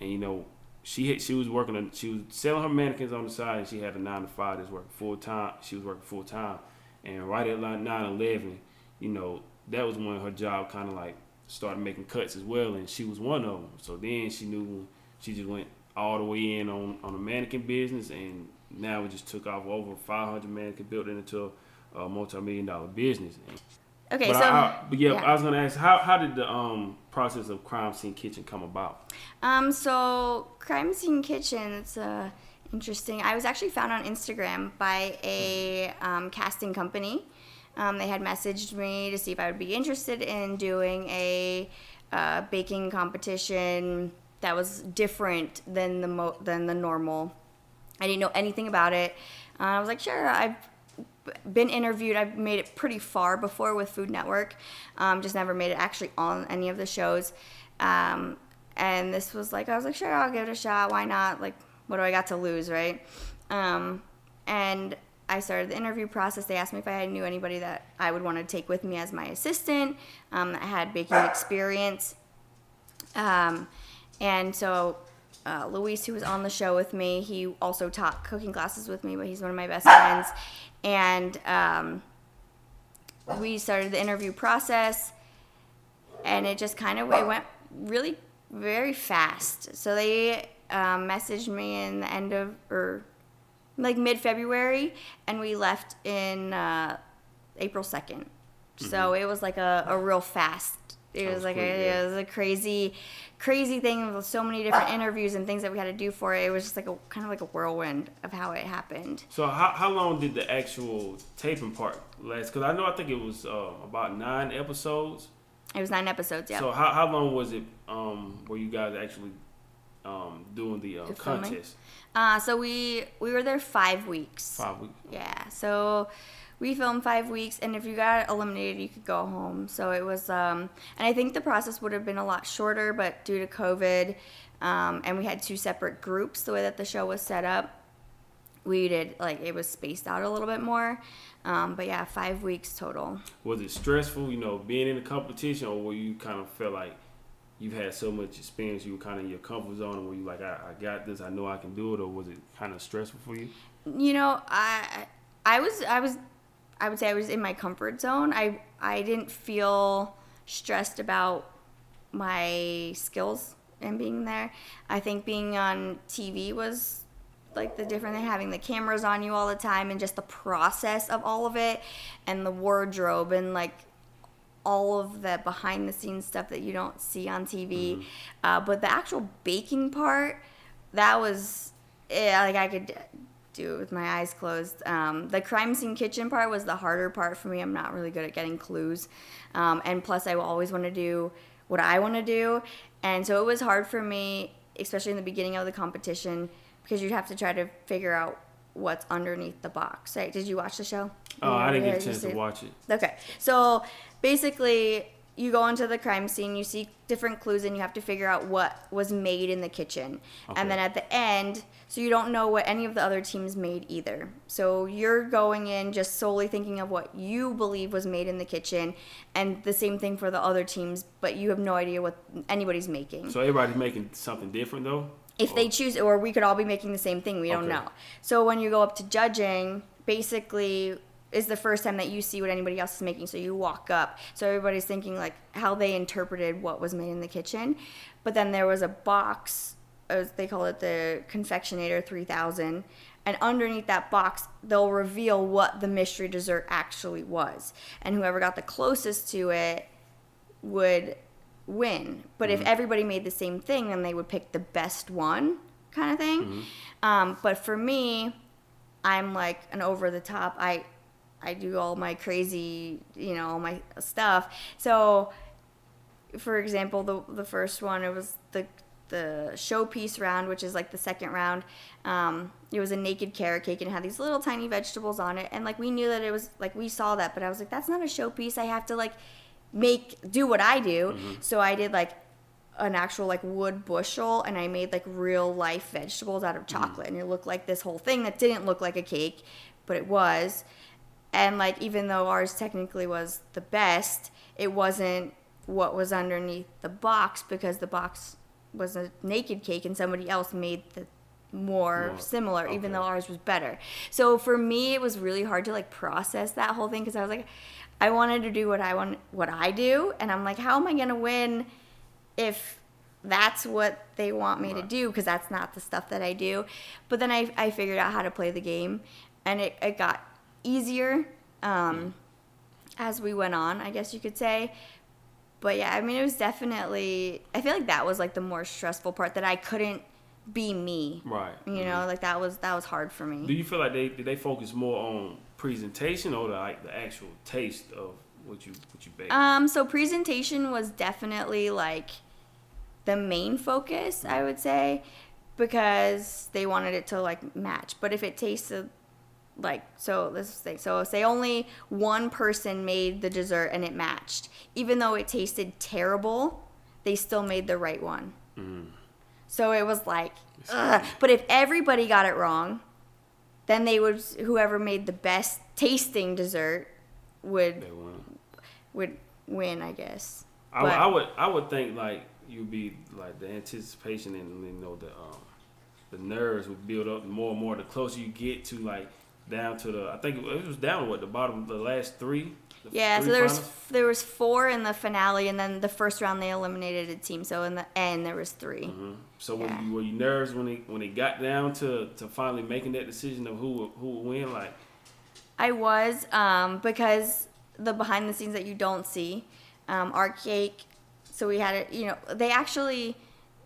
And you know, she had, she was working on she was selling her mannequins on the side, and she had a nine to five that's working full time. She was working full time, and right at like nine eleven, you know, that was when her job kind of like started making cuts as well, and she was one of them. So then she knew she just went all the way in on on the mannequin business, and now it just took off over 500 mannequins, built into a multi-million dollar business. okay but, so I, I, but yeah, yeah. I was gonna ask how how did the um process of Crime Scene Kitchen come about? Um, so Crime Scene Kitchen, it's uh, interesting. I was actually found on Instagram by a um, casting company. Um, they had messaged me to see if I would be interested in doing a uh, baking competition that was different than the mo- than the normal. I didn't know anything about it. Uh, I was like, sure. I've been interviewed. I've made it pretty far before with Food Network. Um, just never made it actually on any of the shows. Um, and this was like, I was like, sure, I'll give it a shot. Why not? Like, what do I got to lose, right? Um, and I started the interview process. They asked me if I knew anybody that I would want to take with me as my assistant um, that had baking experience. Um, and so uh, Luis, who was on the show with me, he also taught cooking classes with me, but he's one of my best friends. And um, we started the interview process, and it just kind of it went really very fast. So they um, messaged me in the end of or like mid February, and we left in uh, April 2nd. So it was like a, a real fast. It That was like a, yeah. it was a crazy, crazy thing with so many different interviews and things that we had to do for it. It was just like a kind of like a whirlwind of how it happened. So how, how long did the actual taping part last? Because I know I think it was uh, about nine episodes. It was nine episodes. Yeah. So how, how long was it um, where you guys actually um, doing the uh, contest? Uh, so we we were there five weeks. Five weeks. Yeah. So we filmed five weeks, and if you got eliminated, you could go home. So it was, um, and I think the process would have been a lot shorter, but due to COVID, um, and we had two separate groups, the way that the show was set up, we did like it was spaced out a little bit more. Um, but yeah, five weeks total. Was it stressful, you know, being in the competition, or were you kind of felt like you've had so much experience, you were kind of in your comfort zone, where you like, I, I got this, I know I can do it, or was it kind of stressful for you? you know i i was i was i would say i was in my comfort zone i i didn't feel stressed about my skills and being there. I think being on TV was like the different thing having the cameras on you all the time and just the process of all of it and the wardrobe and like all of the behind the scenes stuff that you don't see on TV. Uh, but the actual baking part, that was yeah, like I could do it with my eyes closed. Um, the crime scene kitchen part was the harder part for me. I'm not really good at getting clues, um, and plus I always want to do what I want to do, and so it was hard for me, especially in the beginning of the competition, because you'd have to try to figure out what's underneath the box. Right? Did you watch the show? Oh, I didn't get a chance to watch it. Okay. So basically, you go into the crime scene, you see different clues, and you have to figure out what was made in the kitchen. Okay. And then at the end, so you don't know what any of the other teams made either. So you're going in just solely thinking of what you believe was made in the kitchen, and the same thing for the other teams, but you have no idea what anybody's making So everybody's making something different though. if they choose or we could all be making the same thing we don't Okay. know so when you go up to judging basically is the first time that you see what anybody else is making. So you walk up. So everybody's thinking like how they interpreted what was made in the kitchen. But then there was a box as they call it the confectionator 3000 and underneath that box they'll reveal what the mystery dessert actually was. And whoever got the closest to it would win. But if mm-hmm. everybody made the same thing, then they would pick the best one, kind of thing. Mm-hmm. Um, but for me, I'm like an over the top. I I do all my crazy, you know, all my stuff. So, for example, the the first one it was the the showpiece round, which is like the second round. Um, it was a naked carrot cake and it had these little tiny vegetables on it, and like we knew that it was like we saw that, but I was like, that's not a showpiece. I have to like make do what I do. So I did like an actual like wood bushel and I made like real life vegetables out of chocolate and it looked like this whole thing that didn't look like a cake, but it was. And like even though ours technically was the best, it wasn't what was underneath the box because the box was a naked cake and somebody else made the more, More, similar even though ours was better. So for me it was really hard to like process that whole thing because I was like I wanted to do what I want what I do and I'm like how am I going to win if that's what they want me to do because that's not the stuff that I do. But then I, I figured out how to play the game and it, it got easier um, as we went on, I guess you could say. But yeah, I mean, it was definitely, I feel like that was like the more stressful part that I couldn't be me. Right. You know, like that was, that was hard for me. Do you feel like they did they focus more on presentation or the, like the actual taste of what you what you bake? Um, so presentation was definitely like the main focus, I would say, because they wanted it to like match. But if it tasted like so let's say so say only one person made the dessert and it matched even though it tasted terrible they still made the right one so it was like ugh. but if everybody got it wrong then they would whoever made the best tasting dessert would would win, I guess. I, would- But- I would I would think like you'd be like the anticipation and you know the um, the nerves would build up more and more the closer you get to like down to the I think it was down to what the bottom the last three. The Yeah, three so there was there was four in the finale, and then the first round they eliminated a team. So in the end, there was 3 Mhm. So when Yeah. you, were you nervous when they when they got down to, to finally making that decision of who would- who would win? Like I was um, because the behind the scenes that you don't see, um, our cake. So we had it. You know, they actually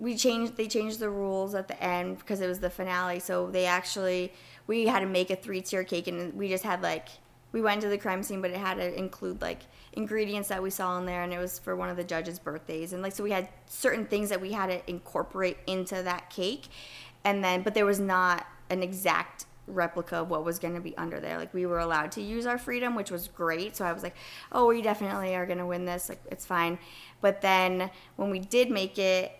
we changed. They changed the rules at the end because it was the finale. So they actually we had to make a three tier cake, and we just had like we went to the crime scene, but it had to include like ingredients that we saw in there, and it was for one of the judges' birthdays, and like so we had certain things that we had to incorporate into that cake, and then but there was not an exact replica of what was going to be under there. Like we were allowed to use our freedom, which was great. So I was like, "Oh, we definitely are going to win this. Like it's fine." But then when we did make it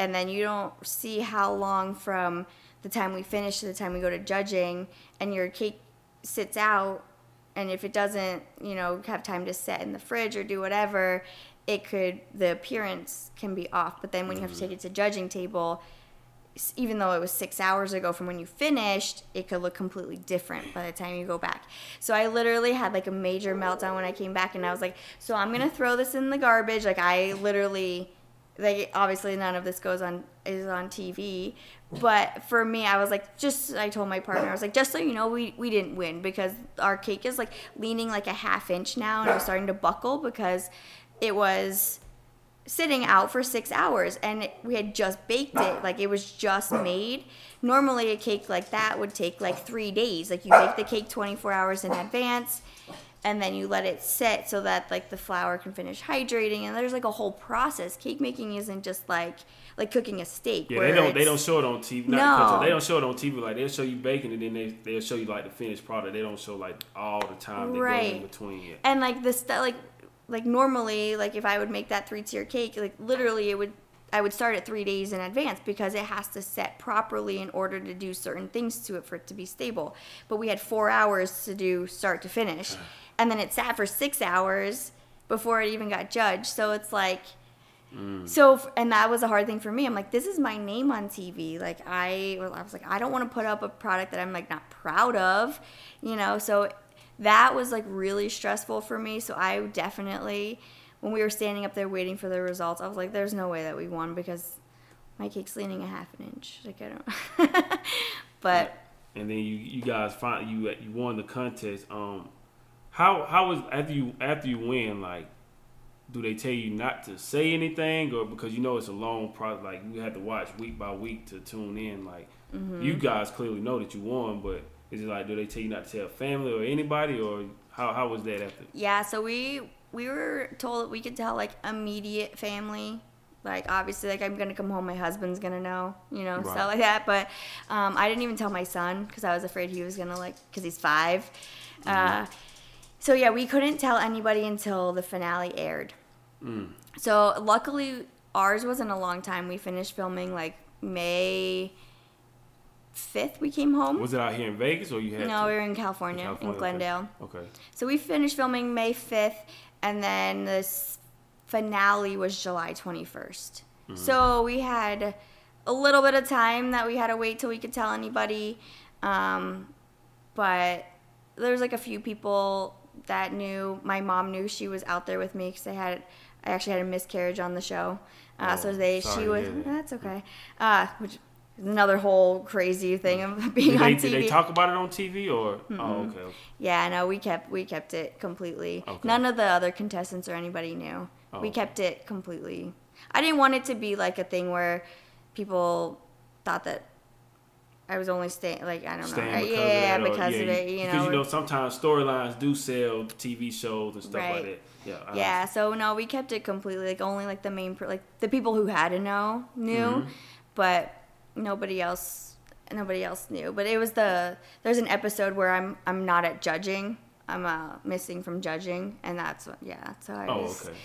and then you don't see how long from the time we finish to the time we go to judging and your cake sits out and if it doesn't, you know, have time to set in the fridge or do whatever, it could the appearance can be off. But then when you have to mm-hmm. take it to judging table, even though it was six hours ago from when you finished, it could look completely different by the time you go back. So I literally had like a major meltdown when I came back, and I was like, "So I'm gonna throw this in the garbage." Like I literally like obviously none of this goes on is on TV. But for me, I was like, just I told my partner, I was like, just so you know, we we didn't win because our cake is like leaning like a half inch now, and it was starting to buckle because it was sitting out for six hours and it, we had just baked it. Like it was just made. Normally a cake like that would take like three days. Like you bake the cake 24 hours in advance and then you let it sit so that like the flour can finish hydrating and there's like a whole process. Cake making isn't just like like cooking a steak Yeah, they don't they don't show it on TV. Not No. they don't show it on TV. Like they'll show you baking, and then they they'll show you like the finished product. They don't show like all the time goes in Right. between it. and like the stuff like like normally like if i would make that three tier cake like literally it would i would start it three days in advance because it has to set properly in order to do certain things to it for it to be stable but we had four hours to do start to finish and then it sat for six hours before it even got judged so it's like so and that was a hard thing for me. I'm like this is my name on tv like i i was like i don't want to put up a product that i'm like not proud of you know? So that was like really stressful for me. So i definitely when we were standing up there waiting for the results i was like there's no way that we won because my cake's leaning a half an inch. Like i don't but And then you you guys find you you won the contest. Um, how how was after you after you win like. Do they tell you not to say anything, or because you know it's a long process? Like you have to watch week by week to tune in. Like Mm-hmm. you guys clearly know that you won, but is it like do they tell you not to tell family or anybody, or how how was that after? Yeah, so we we were told that we could tell like immediate family. Like obviously, like I'm gonna come home, my husband's gonna know, you know, Right. stuff like that. But um, I didn't even tell my son because I was afraid he was gonna like, because he's 5 Uh, so yeah, we couldn't tell anybody until the finale aired. Mm. So luckily, ours wasn't a long time. We finished filming like May fifth. We came home. Was it out here in Vegas or you had? no, to, we were in California, California, in. Glendale. Okay. So we finished filming May 5th, and then the finale was July 21st. So we had a little bit of time that we had to wait till we could tell anybody. Um, but there was like a few people that knew. My mom knew she was out there with me because I had, I actually had a miscarriage on the show. Uh, so Oh, they, sorry she was, that. that's okay. Uh, which is another whole crazy thing of being Did on they, TV. did they talk about it on TV or? Oh, okay. okay. Yeah, no, we kept we kept it completely. Okay. None of the other contestants or anybody knew. Oh, we kept it completely. I didn't want it to be like a thing where people thought that I was only staying like I don't Staying know. because yeah, of that, or- because yeah, of it, you because know. you know sometimes storylines do sell TV shows and stuff like Right. that. Yeah. I yeah, so no, we kept it completely like only like the main like the people who had to know knew, Mhm. but nobody else nobody else knew. But it was the there's an episode where I'm I'm not at judging. I'm uh, missing from judging, and that's what yeah. So I Oh, was okay.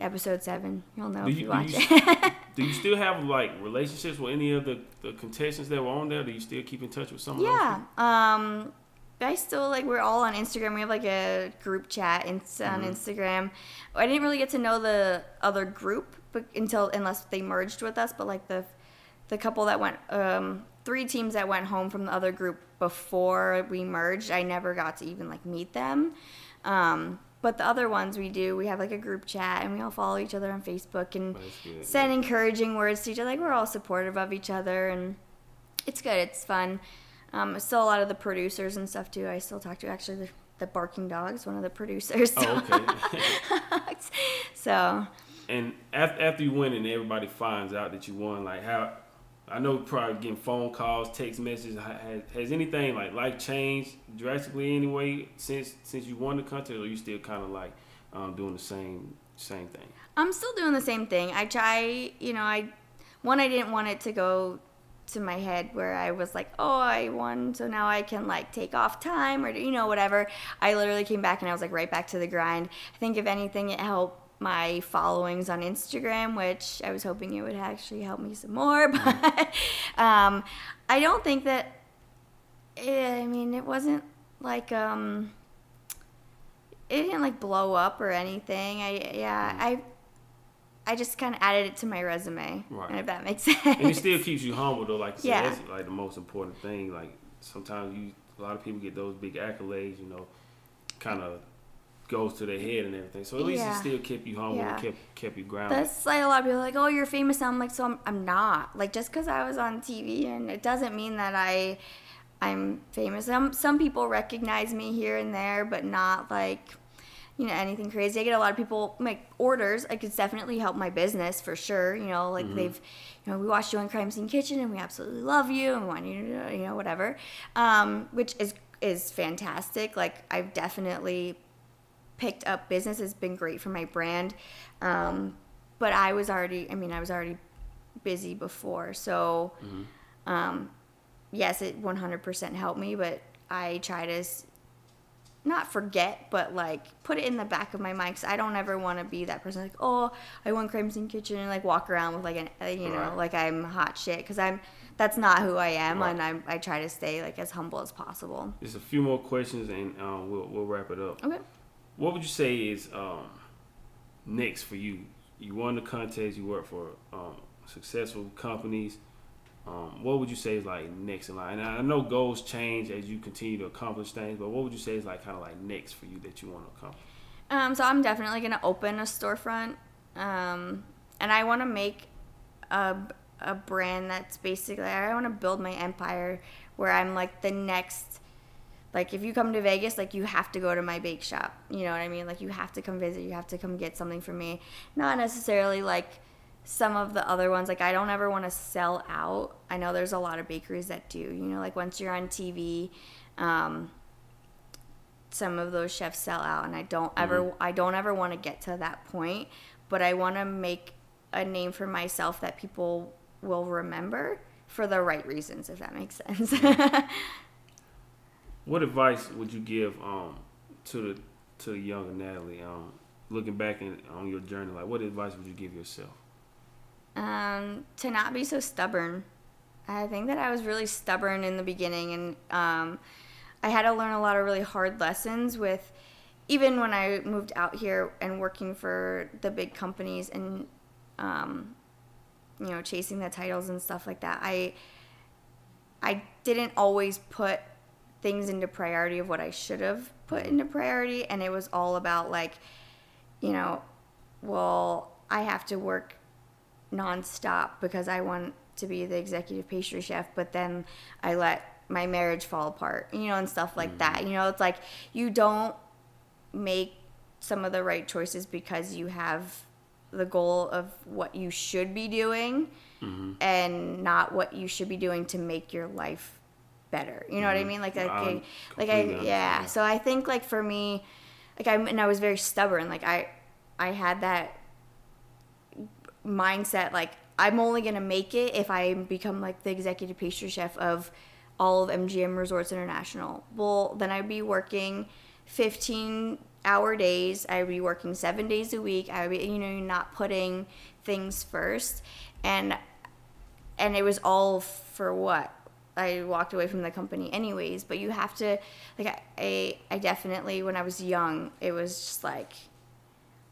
Episode seven. You'll know Do if you, you do, watch you, it. do you still have like relationships with any of the, the contestants that were on there? Do you still keep in touch with some of yeah. Um, I still like we're all on Instagram. We have like a group chat in, on Mhm. Instagram. I didn't really get to know the other group, but until unless they merged with us. But like the the couple that went, um, three teams that went home from the other group before we merged, I never got to even like meet them. Um, but the other ones we do, we have like a group chat and we all follow each other on Facebook and good. send encouraging words to each other. Like we're all supportive of each other, and it's good. It's fun. Um, still a lot of the producers and stuff too. I still talk to actually the, the barking dogs, one of the producers. Oh, okay. so and after, after you win and everybody finds out that you won, like how I know probably getting phone calls, text messages. Has, has anything like life changed drastically anyway since since you won the contest, or you still kind of like um, doing the same same thing? I'm still doing the same thing. I try, you know, I one I didn't want it to go to my head where I was like, oh, I won, so now I can like take off time or you know whatever. I literally came back and I was like right back to the grind. I think if anything, it helped my followings on Instagram, which I was hoping it would actually help me some more, but um, I don't think that. eh, I mean, it wasn't like um, it didn't like blow up or anything. I yeah, I I just kind of added it to my resume, Right. and if that makes sense. And it still keeps you humble though. Like I Yeah. that's like the most important thing. Like sometimes you, a lot of people get those big accolades. You know, kind of goes to their head and everything. So at least Yeah. it still kept you humble Yeah. and kept kept you grounded. That's like a lot of people are like, oh, you're famous. now." I'm like, so I'm, I'm not. Like just because I was on TV, and it doesn't mean that I, I'm famous. Some some people recognize me here and there, but not like, you know, anything crazy. I get a lot of people make orders. Like could definitely help my business for sure. You know, like they've, you know, we watched you on Crime Scene Kitchen, and we absolutely love you, and want you to, you know, whatever, um, which is is fantastic. Like I've definitely picked up business has been great for my brand. Um, but I was already, I mean, I was already busy before. So, um, yes, it 100% helped me, but I try to s- not forget, but like put it in the back of my mind because I don't ever want to be that person like, oh, I won Crime Scene Kitchen and like walk around with like an, uh, you know, Right. like I'm hot shit because I'm, that's not who I am. Right. And I'm, I try to stay like as humble as possible. Just a few more questions and um, we'll we'll wrap it up. Okay. What would you say is um, next for you? You won the contest. You work for um, successful companies. Um, what would you say is like next in line? And I know goals change as you continue to accomplish things, but what would you say is like kind of like next for you that you want to accomplish? Um, so I'm definitely gonna open a storefront, um, and I want to make a a brand that's basically I want to build my empire where I'm like the next. Like if you come to Vegas, like you have to go to my bake shop. You know what I mean? Like you have to come visit. You have to come get something from me. Not necessarily like some of the other ones. Like I don't ever want to sell out. I know there's a lot of bakeries that do. You know, like once you're on TV. Um, some of those chefs sell out and I don't ever I don't ever want to get to that point, but I want to make a name for myself that people will remember for the right reasons if that makes sense. What advice would you give um, to the to the younger Natalie? Um, looking back in, on your journey, like what advice would you give yourself? um, to not be so stubborn. I think that I was really stubborn in the beginning, and um, I had to learn a lot of really hard lessons with. Even when I moved out here and working for the big companies and, um, you know, chasing the titles and stuff like that, I, I didn't always put things into priority of what I should have put into priority, and it was all about like, you know, well, I have to work nonstop because I want to be the executive pastry chef, but then I let my marriage fall apart, you know, and stuff like that. Mm. You know, it's like you don't make some of the right choices because you have the goal of what you should be doing mm-hmm. and not what you should be doing to make your life better. You know what I mm-hmm. mean? Like, like, I I, like I, completely yeah. So I think like for me, like I and I was very stubborn. Like I, I had that mindset like I'm only gonna make it if I become like the executive pastry chef of all of MGM Resorts International. Well, then I'd be working 15 hour days. I'd be working seven days a week. I would be, you know, not putting things first, and and it was all for what I walked away from the company anyways. But you have to like I I, I definitely when I was young it was just like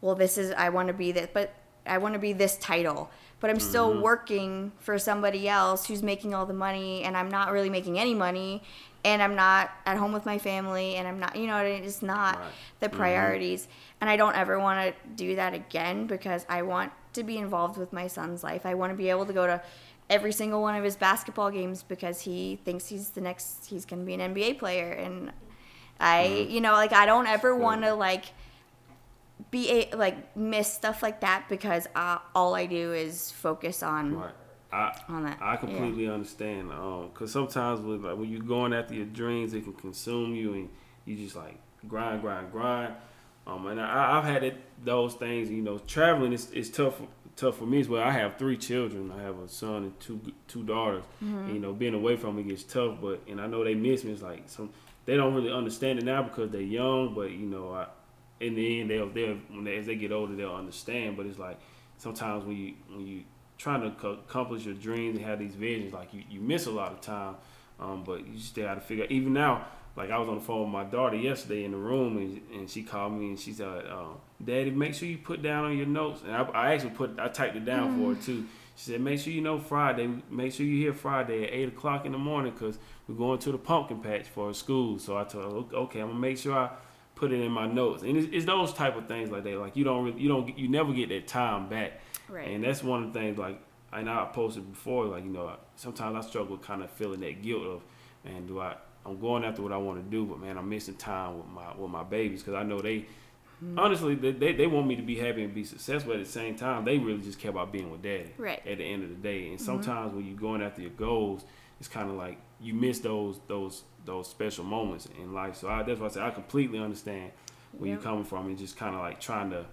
well this is i want to be this but i want to be this title but i'm still mm-hmm. working for somebody else who's making all the money and i'm not really making any money and i'm not at home with my family and i'm not you know it's not Right. the mm-hmm. priorities and i don't ever want to do that again because i want to be involved with my son's life i want to be able to go to every single one of his basketball games because he thinks he's the next he's going to be an nba player and i you know like i don't ever want to like be a, like miss stuff like that because uh, all I do is focus on Right. I on that. I completely understand. Um, cause sometimes with like when you're going after your dreams, it can consume you, and you just like grind, grind, grind. Um, and I, I've had it those things. You know, traveling is, is tough tough for me as well. I have three children. I have a son and two two daughters. And, you know, being away from me gets tough. But and I know they miss me. It's like some they don't really understand it now because they're young. But you know, I, in the end, they'll they'll when they, as they get older, they'll understand. But it's like sometimes when you when you trying to co- accomplish your dreams and have these visions, like you, you miss a lot of time. Um, but you still got to figure. Even now, like I was on the phone with my daughter yesterday in the room, and, and she called me and she said, uh, "Daddy, make sure you put down on your notes." And I, I actually put I typed it down for her too. She said, "Make sure you know Friday. Make sure you here Friday at eight o'clock in the morning because we're going to the pumpkin patch for school." So I told her, "Okay, I'm gonna make sure I." put it in my notes. And it's, it's those type of things like that. Like you don't really, you don't you never get that time back. Right. And that's one of the things like and I posted before. Like you know, sometimes I struggle kind of feeling that guilt of, and do I? I'm going after what I want to do, but man, I'm missing time with my with my babies because I know they. Mm-hmm. Honestly, they, they, they want me to be happy and be successful. At the same time, they really just care about being with daddy. Right. At the end of the day, and sometimes when you're going after your goals, it's kind of like you miss those those those special moments in life. So I, that's why I say I completely understand where Yep. you're coming from, and just kind of like trying to.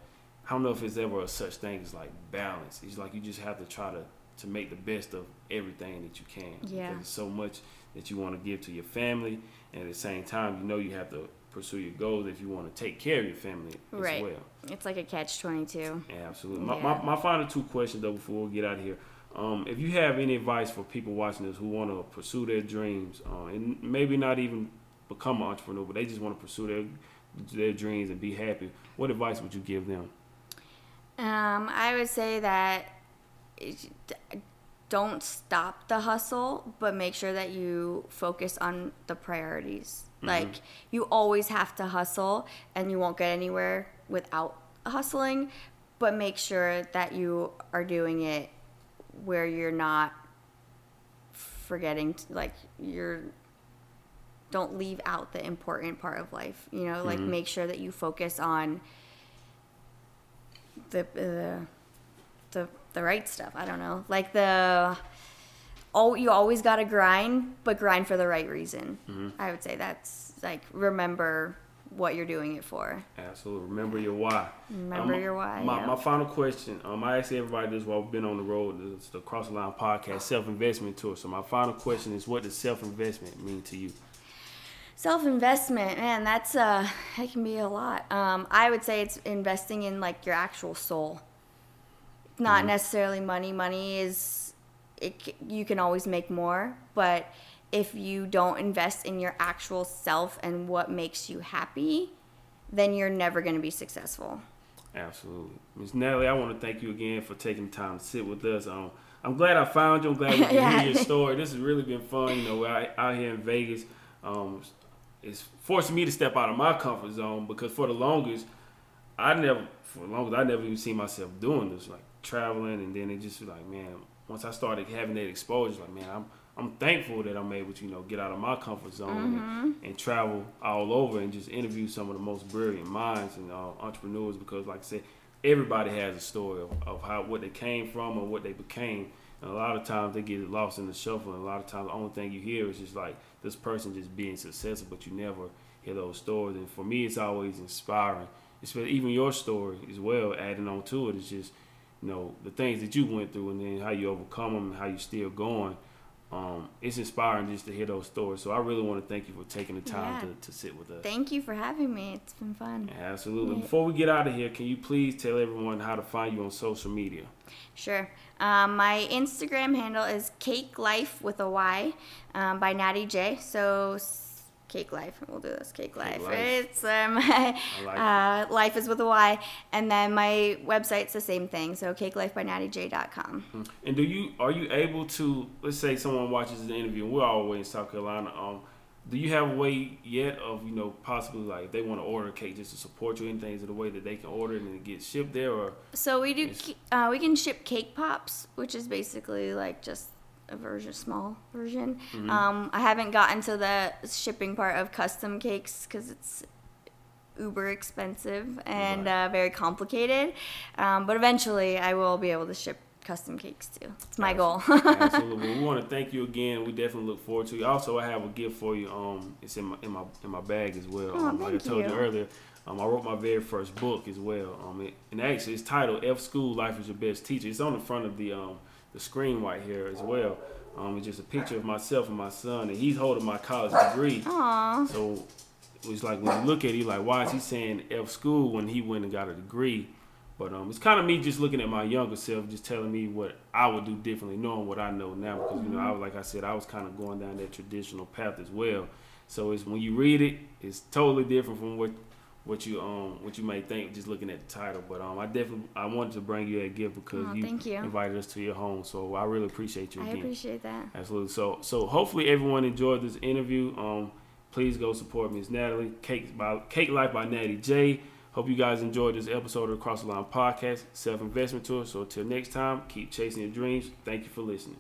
I don't know if it's ever a such thing as like balance. It's like you just have to try to to make the best of everything that you can. Yeah. Because it's so much that you want to give to your family, and at the same time, you know you have to pursue your goals if you want to take care of your family as Right. well. It's like a catch twenty two. Yeah, absolutely. My, Yeah. my, my final two questions though before we get out of here. Um, if you have any advice for people watching this who want to pursue their dreams, uh, and maybe not even become an entrepreneur, but they just want to pursue their their dreams and be happy, what advice would you give them? Um, I would say that don't stop the hustle, but make sure that you focus on the priorities. Like you always have to hustle, and you won't get anywhere without hustling. But make sure that you are doing it where you're not forgetting, to, like you're. Don't leave out the important part of life. You know, like make sure that you focus on the uh, the the right stuff. I don't know, like the oh, you always got to grind, but grind for the right reason. I would say that's like remember what you're doing it for. Absolutely. Remember your why. Remember Um, your why. My, yeah. my final question. Um, I ask everybody this while we've been on the road. It's the Cross the Line podcast self investment tour. So my final question is, what does self investment mean to you? Self investment, man, that's uh, that can be a lot. Um, I would say it's investing in like your actual soul, not necessarily money. Money is, it you can always make more, but if you don't invest in your actual self and what makes you happy, then you're never going to be successful. Absolutely. Ms. Natalie, I want to thank you again for taking the time to sit with us. Um, I'm glad I found you. I'm glad we can Yeah. hear your story. This has really been fun. You know, we're out, out here in Vegas. Um, it's forcing me to step out of my comfort zone because for the longest, I never, for the longest, I never even seen myself doing this, like traveling. And then it just like, man, once I started having that exposure, like, man, I'm, I'm thankful that I'm able to, you know, get out of my comfort zone and, and travel all over and just interview some of the most brilliant minds and uh, entrepreneurs because, like I said, everybody has a story of, of how what they came from or what they became. And a lot of times they get lost in the shuffle. And a lot of times the only thing you hear is just like this person just being successful, but you never hear those stories. And for me, it's always inspiring. Especially even your story as well, adding on to it, is just you know the things that you went through and then how you overcome them and how you're still going. Um, it's inspiring just to hear those stories. So I really want to thank you for taking the time Yeah. to, to sit with us. Thank you for having me. It's been fun. Absolutely. Yeah. Before we get out of here, can you please tell everyone how to find you on social media? Sure. Um, my Instagram handle is Cake Life with a Y um, by Natty J. So Cake Life. We'll do this. Cake Life. Life. It's um, like uh, life is with a Y, and then my website's the same thing. So cake life by natty cakelifebynattyj.com. And do you are you able to let's say someone watches the interview and we're all the way in South Carolina, um, do you have a way yet of, you know, possibly like if they want to order a cake just to support you anything is it a way that they can order it and it gets shipped there or So we do. Uh, we can ship cake pops, which is basically like just a version, small version. Mm-hmm. Um, I haven't gotten to the shipping part of custom cakes because it's uber expensive and uh, very complicated. Um, but eventually, I will be able to ship custom cakes too. It's my goal. Absolutely. We want to thank you again. We definitely look forward to you. Also, I have a gift for you. Um, it's in my in my in my bag as well. Oh, um, like I told you, you. earlier, um, I wrote my very first book as well. Um, it, and actually, it's titled "F School Life is Your Best Teacher." It's on the front of the um the screen right here as well. Um, it's just a picture of myself and my son, and he's holding my college degree. Aw. So it was like when you look at it, you're like, why is he saying F school when he went and got a degree? But um, it's kind of me just looking at my younger self, just telling me what I would do differently, knowing what I know now. Because you know, I was like I said, I was kind of going down that traditional path as well. So it's when you read it, it's totally different from what what you um what you may think just looking at the title. But um, I definitely I wanted to bring you that gift because Aw, you, thank you. invited us to your home. So I really appreciate you I again. appreciate that. Absolutely. So so hopefully everyone enjoyed this interview. Um, please go support Miss Natalie. Cake by Cake Life by Natty J. Hope you guys enjoyed this episode of the Cross the Line podcast, self investment tour. So until next time, keep chasing your dreams. Thank you for listening.